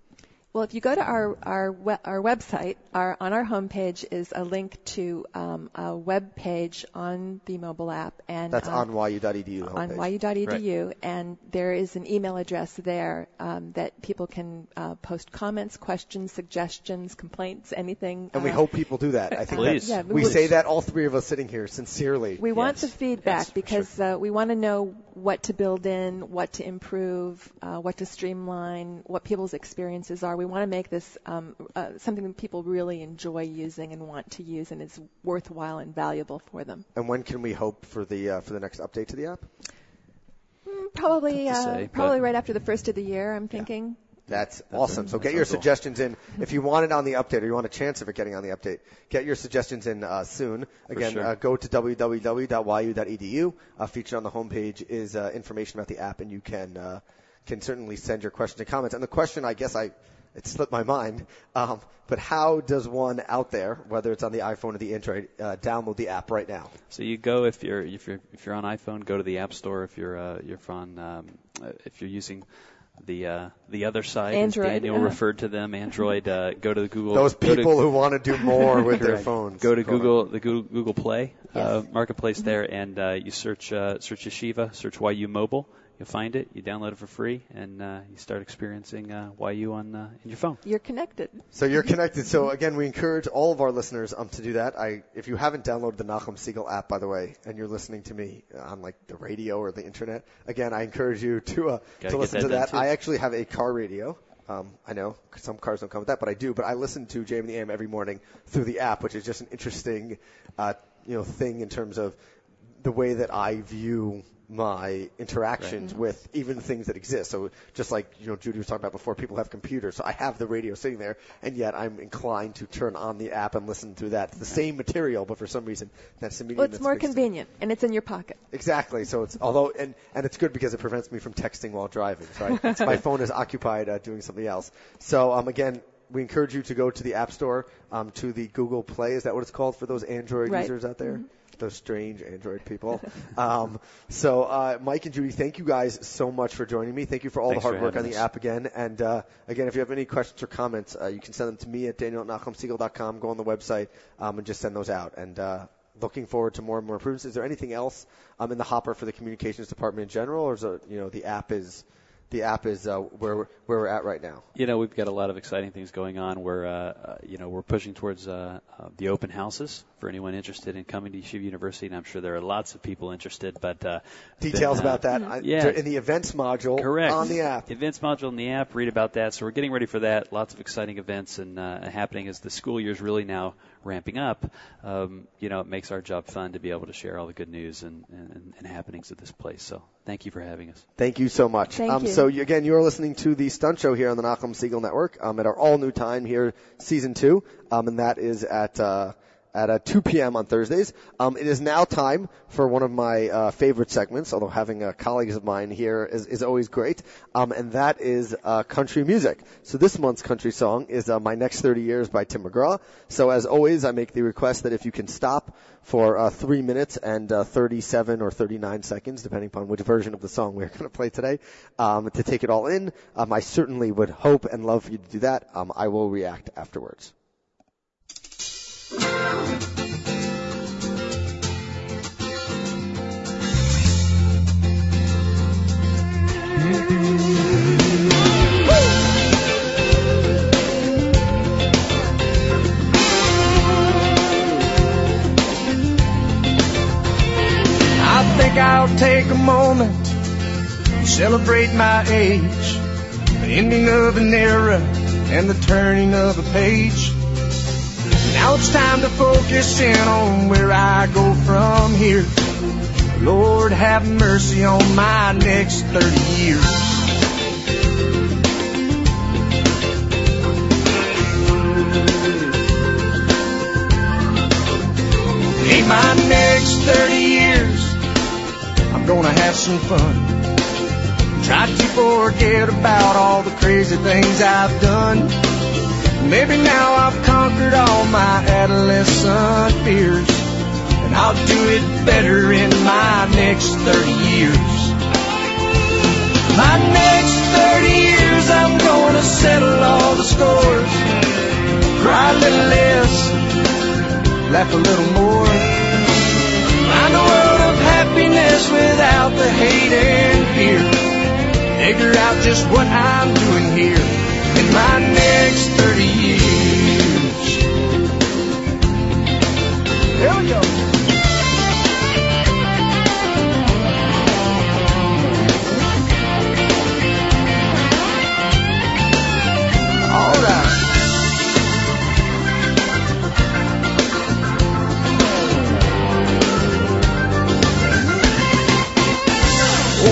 S4: Well, if you go to our our, we- our website, our, on our homepage is a link to um, a web page on the mobile app, and
S1: That's
S4: um,
S1: on yu.edu
S4: on
S1: homepage.
S4: yu.edu, and there is an email address there um, that people can uh, post comments, questions, suggestions, complaints, anything.
S1: And we
S4: uh,
S1: hope people do that. I think
S3: Please.
S1: that-
S4: Yeah, we
S1: we say that all three of us sitting here sincerely.
S4: We want the feedback
S3: Yes, for
S4: because uh, we want to know what to build in, what to improve, uh, what to streamline, what people's experiences are. We want to make this um, uh, something that people really enjoy using and want to use, and is worthwhile and valuable for them.
S1: and when can we hope for the uh, for the next update to the app?
S4: Mm, Probably, uh,
S3: say,
S4: probably right after the first of the year. I'm thinking.
S1: That's awesome. So get your
S3: cool.
S1: suggestions in. If you want it on the update or you want a chance of it getting on the update, get your suggestions in uh, soon. Again,
S3: sure.
S1: uh, go to www.yu.edu. Uh, featured on the homepage is uh, information about the app, and you can uh, can certainly send your questions and comments. And the question, I guess I it slipped my mind, um, but how does one out there, whether it's on the iPhone or the Android, uh, download the app right now?
S3: So you go if you're if you're if you're on iPhone, go to the App Store. If you're uh, you're on um, uh, if you're using the uh, the other side,
S4: Android,
S3: as Daniel
S4: uh-huh.
S3: referred to them, Android. Uh, go to the Google.
S1: Those
S3: go to-
S1: people who want to do more with their
S3: Correct.
S1: phones.
S3: Go to
S1: Go on.
S3: Google, the Google, Google Play uh,
S4: Yes.
S3: marketplace there, and uh, you search uh, search Yeshiva, search YU Mobile. You'll find it, you download it for free, and uh, you start experiencing uh, YU on uh, in your phone.
S4: You're connected.
S1: So you're connected. So again, we encourage all of our listeners um, to do that. I, if you haven't downloaded the Nachum Segal app, by the way, and you're listening to me on like the radio or the internet, again, I encourage you to uh,
S3: Gotta
S1: listen
S3: that
S1: to that. I actually have a car radio. Um, I know some cars don't come with that, but I do. But I listen to JM and the AM every morning through the app, which is just an interesting, uh, you know, thing in terms of the way that I view my interactions with even things that exist. So just like you know Judy was talking about before, people have computers, so I have the radio sitting there, and yet I'm inclined to turn on the app and listen through that. It's the same material, but for some reason that's the medium.
S4: Well, it's more convenient, and it's in your pocket.
S1: Exactly. So it's although and and it's good because it prevents me from texting while driving. So I, my phone is occupied uh, doing something else. So um again. We encourage you to go to the App Store, um, to the Google Play. Is that what it's called for those Android
S4: Right.
S1: users out there? Those strange Android people. um, so, uh, Mike and Judy, thank you guys so much for joining me. Thank you for all
S3: Thanks
S1: the hard work on
S3: having
S1: the app again. And uh, again, if you have any questions or comments, uh, you can send them to me at daniel.nachumsegal.com. Go on the website um, and just send those out. And uh, looking forward to more and more improvements. Is there anything else um, in the hopper for the communications department in general, or is it, you know the app is the app is uh, where we're, where we're at right now?
S3: You know, we've got a lot of exciting things going on. We're, uh, uh, you know, we're pushing towards uh, uh, the open houses for anyone interested in coming to Yeshiva University, and I'm sure there are lots of people interested. But uh,
S1: Details
S3: been, uh,
S1: about that
S3: Yeah.
S1: in the events module
S3: Correct.
S1: on the app.
S3: Events module in the app. Read about that. So we're getting ready for that. Lots of exciting events and uh, happening as the school year is really now ramping up. Um, you know, it makes our job fun to be able to share all the good news and, and, and happenings at this place. So thank you for having us.
S1: Thank you so much.
S4: Thank
S1: um,
S4: you.
S1: So you, again, you're listening to the Stun Show here on the Nachum Segal Network um, at our all new time here, season two, um, and that is at uh, at uh, 2 p.m. on Thursdays. Um, it is now time for one of my uh, favorite segments, although having uh, colleagues of mine here is, is always great, um, and that is uh, country music. So this month's country song is uh, "My Next 30 Years" by Tim McGraw. So as always, I make the request that if you can stop for uh, three minutes and uh, 37 or 39 seconds, depending upon which version of the song we're going to play today, um, to take it all in. Um, I certainly would hope and love for you to do that. Um, I will react afterwards.
S5: Celebrate my age, the ending of an era and the turning of a page. Now it's time to focus in on where I go from here. Lord, have mercy on my next 30 years. In my next 30 years, I'm gonna have some fun. Try to forget about all the crazy things I've done. Maybe now I've conquered all my adolescent fears. And I'll do it better in my next 30 years. My next 30 years, I'm gonna settle all the scores. Cry a little less, laugh a little more. Find a world of happiness without the hate and fear. Figure out just what I'm doing here in my next 30 years. There we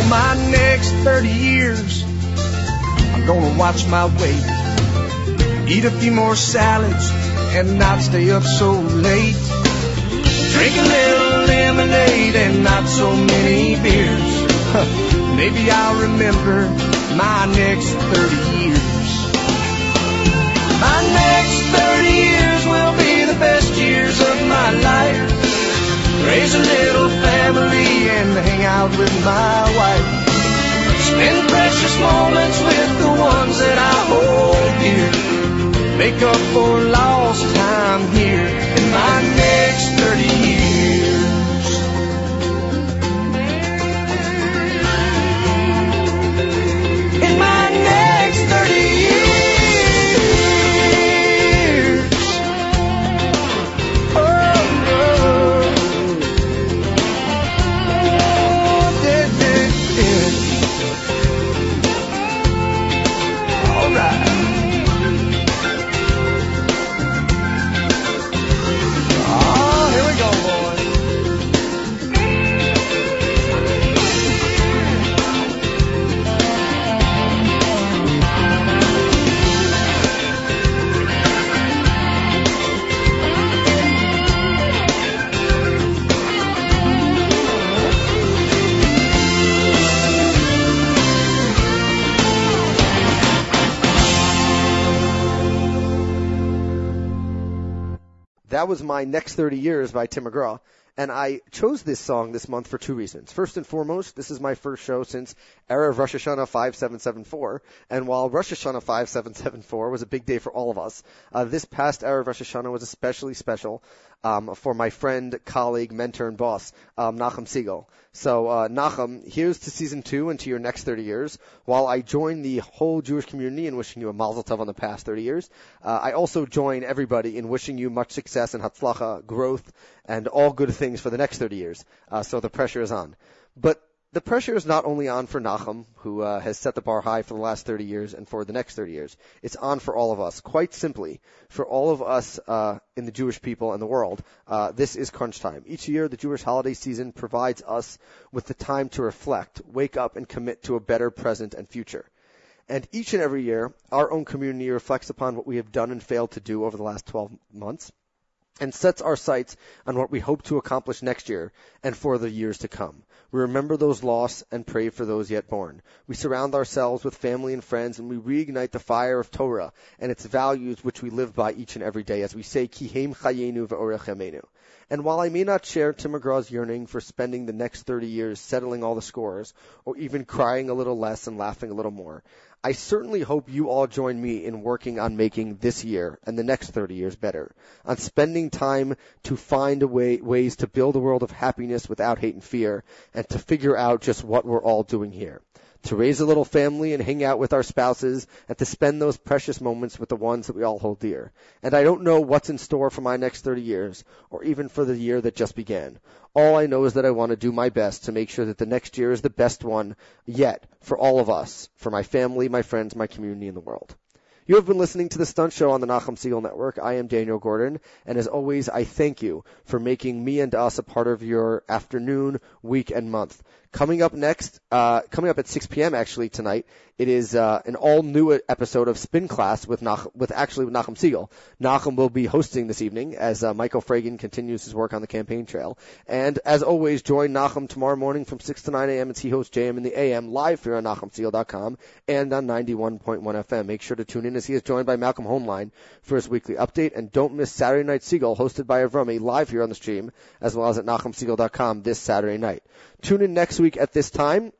S5: my next 30 years, I'm gonna watch my weight. Eat a few more salads and not stay up so late. Drink a little lemonade and not so many beers. Maybe I'll remember my next 30 years. My next 30 years will be the best years of my life. Raise a little family and hang out with my wife. Spend precious moments with the ones that I hold dear. Make up for lost time here in my
S1: that was my next 30 years by Tim McGraw. And I chose this song this month for two reasons. First and foremost, this is my first show since Erev Rosh Hashanah 5774. And while Rosh Hashanah 5774 was a big day for all of us, uh, this past Erev Rosh Hashanah was especially special um, for my friend, colleague, mentor, and boss, um, Nachum Segal. So, uh, Nachum, here's to season two and to your next 30 years. While I join the whole Jewish community in wishing you a mazel tov on the past 30 years, uh, I also join everybody in wishing you much success and hatzlacha, growth, and all good things for the next 30 years. Uh, so the pressure is on. But the pressure is not only on for Nachum, who uh, has set the bar high for the last 30 years and for the next 30 years. It's on for all of us. Quite simply, for all of us uh, in the Jewish people and the world, uh, this is crunch time. Each year, the Jewish holiday season provides us with the time to reflect, wake up, and commit to a better present and future. And each and every year, our own community reflects upon what we have done and failed to do over the last 12 months and sets our sights on what we hope to accomplish next year and for the years to come. We remember those lost and pray for those yet born. We surround ourselves with family and friends and we reignite the fire of Torah and its values which we live by each and every day as we say, Kihem chayenu ve'orech And while I may not share Tim McGraw's yearning for spending the next 30 years settling all the scores, or even crying a little less and laughing a little more, I certainly hope you all join me in working on making this year and the next 30 years better, on spending time to find way, ways to build a world of happiness without hate and fear, and to figure out just what we're all doing here to raise a little family and hang out with our spouses and to spend those precious moments with the ones that we all hold dear. And I don't know what's in store for my next 30 years or even for the year that just began. All I know is that I want to do my best to make sure that the next year is the best one yet for all of us, for my family, my friends, my community, and the world. You have been listening to the Stun Show on the Nachum Segal Network. I am Daniel Gordon, and as always, I thank you for making me and us a part of your afternoon, week, and month. Coming up next, uh, coming up at 6 p.m. actually tonight, it is uh, an all new episode of Spin Class with Nach- with actually with Nachum Segal. Nachum will be hosting this evening as uh, Michael Fragin continues his work on the campaign trail. And as always, join Nachum tomorrow morning from 6 to 9 a.m. as he hosts JM in the AM live here on NachumSegal.com and on 91.1 FM. Make sure to tune in as he is joined by Malcolm Hoenlein for his weekly update. And don't miss Saturday Night Segal hosted by Avrami live here on the stream as well as at NachumSegal.com this Saturday night. Tune in next week at this time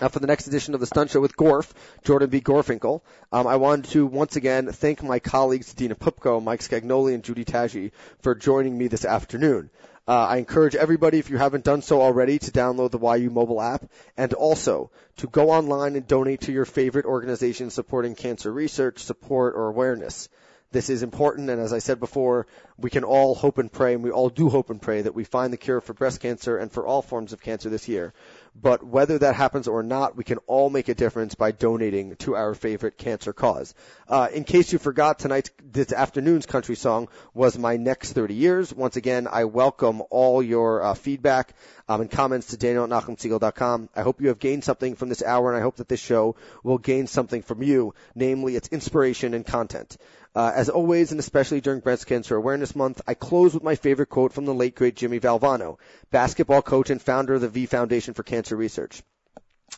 S1: uh, for the next edition of the Stun Show with Gorf, Jordan B. Gorfinkel. Um, I wanted to once again thank my colleagues Dina Poupko, Mike Scagnoli, and Judy Tashji for joining me this afternoon. Uh, I encourage everybody, if you haven't done so already, to download the YU mobile app and also to go online and donate to your favorite organization supporting cancer research, support, or awareness. This is important, and as I said before, we can all hope and pray, and we all do hope and pray that we find the cure for breast cancer and for all forms of cancer this year. But whether that happens or not, we can all make a difference by donating to our favorite cancer cause. Uh, in case you forgot, tonight's this afternoon's country song was "My Next 30 Years." Once again, I welcome all your uh, feedback um, and comments to Daniel at. I hope you have gained something from this hour, and I hope that this show will gain something from you, namely its inspiration and content. Uh, as always, and especially during Breast Cancer Awareness Month, I close with my favorite quote from the late great Jimmy Valvano, basketball coach and founder of the V Foundation for Cancer Research.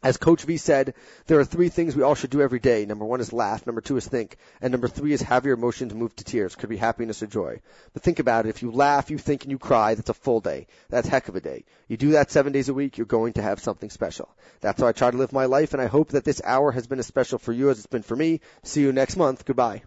S1: As Coach V said, there are three things we all should do every day. Number one is laugh. Number two is think. And number three is have your emotions move to tears. Could be happiness or joy. But think about it. If you laugh, you think, and you cry, that's a full day. That's heck of a day. You do that seven days a week, you're going to have something special. That's how I try to live my life, and I hope that this hour has been as special for you as it's been for me. See you next month. Goodbye.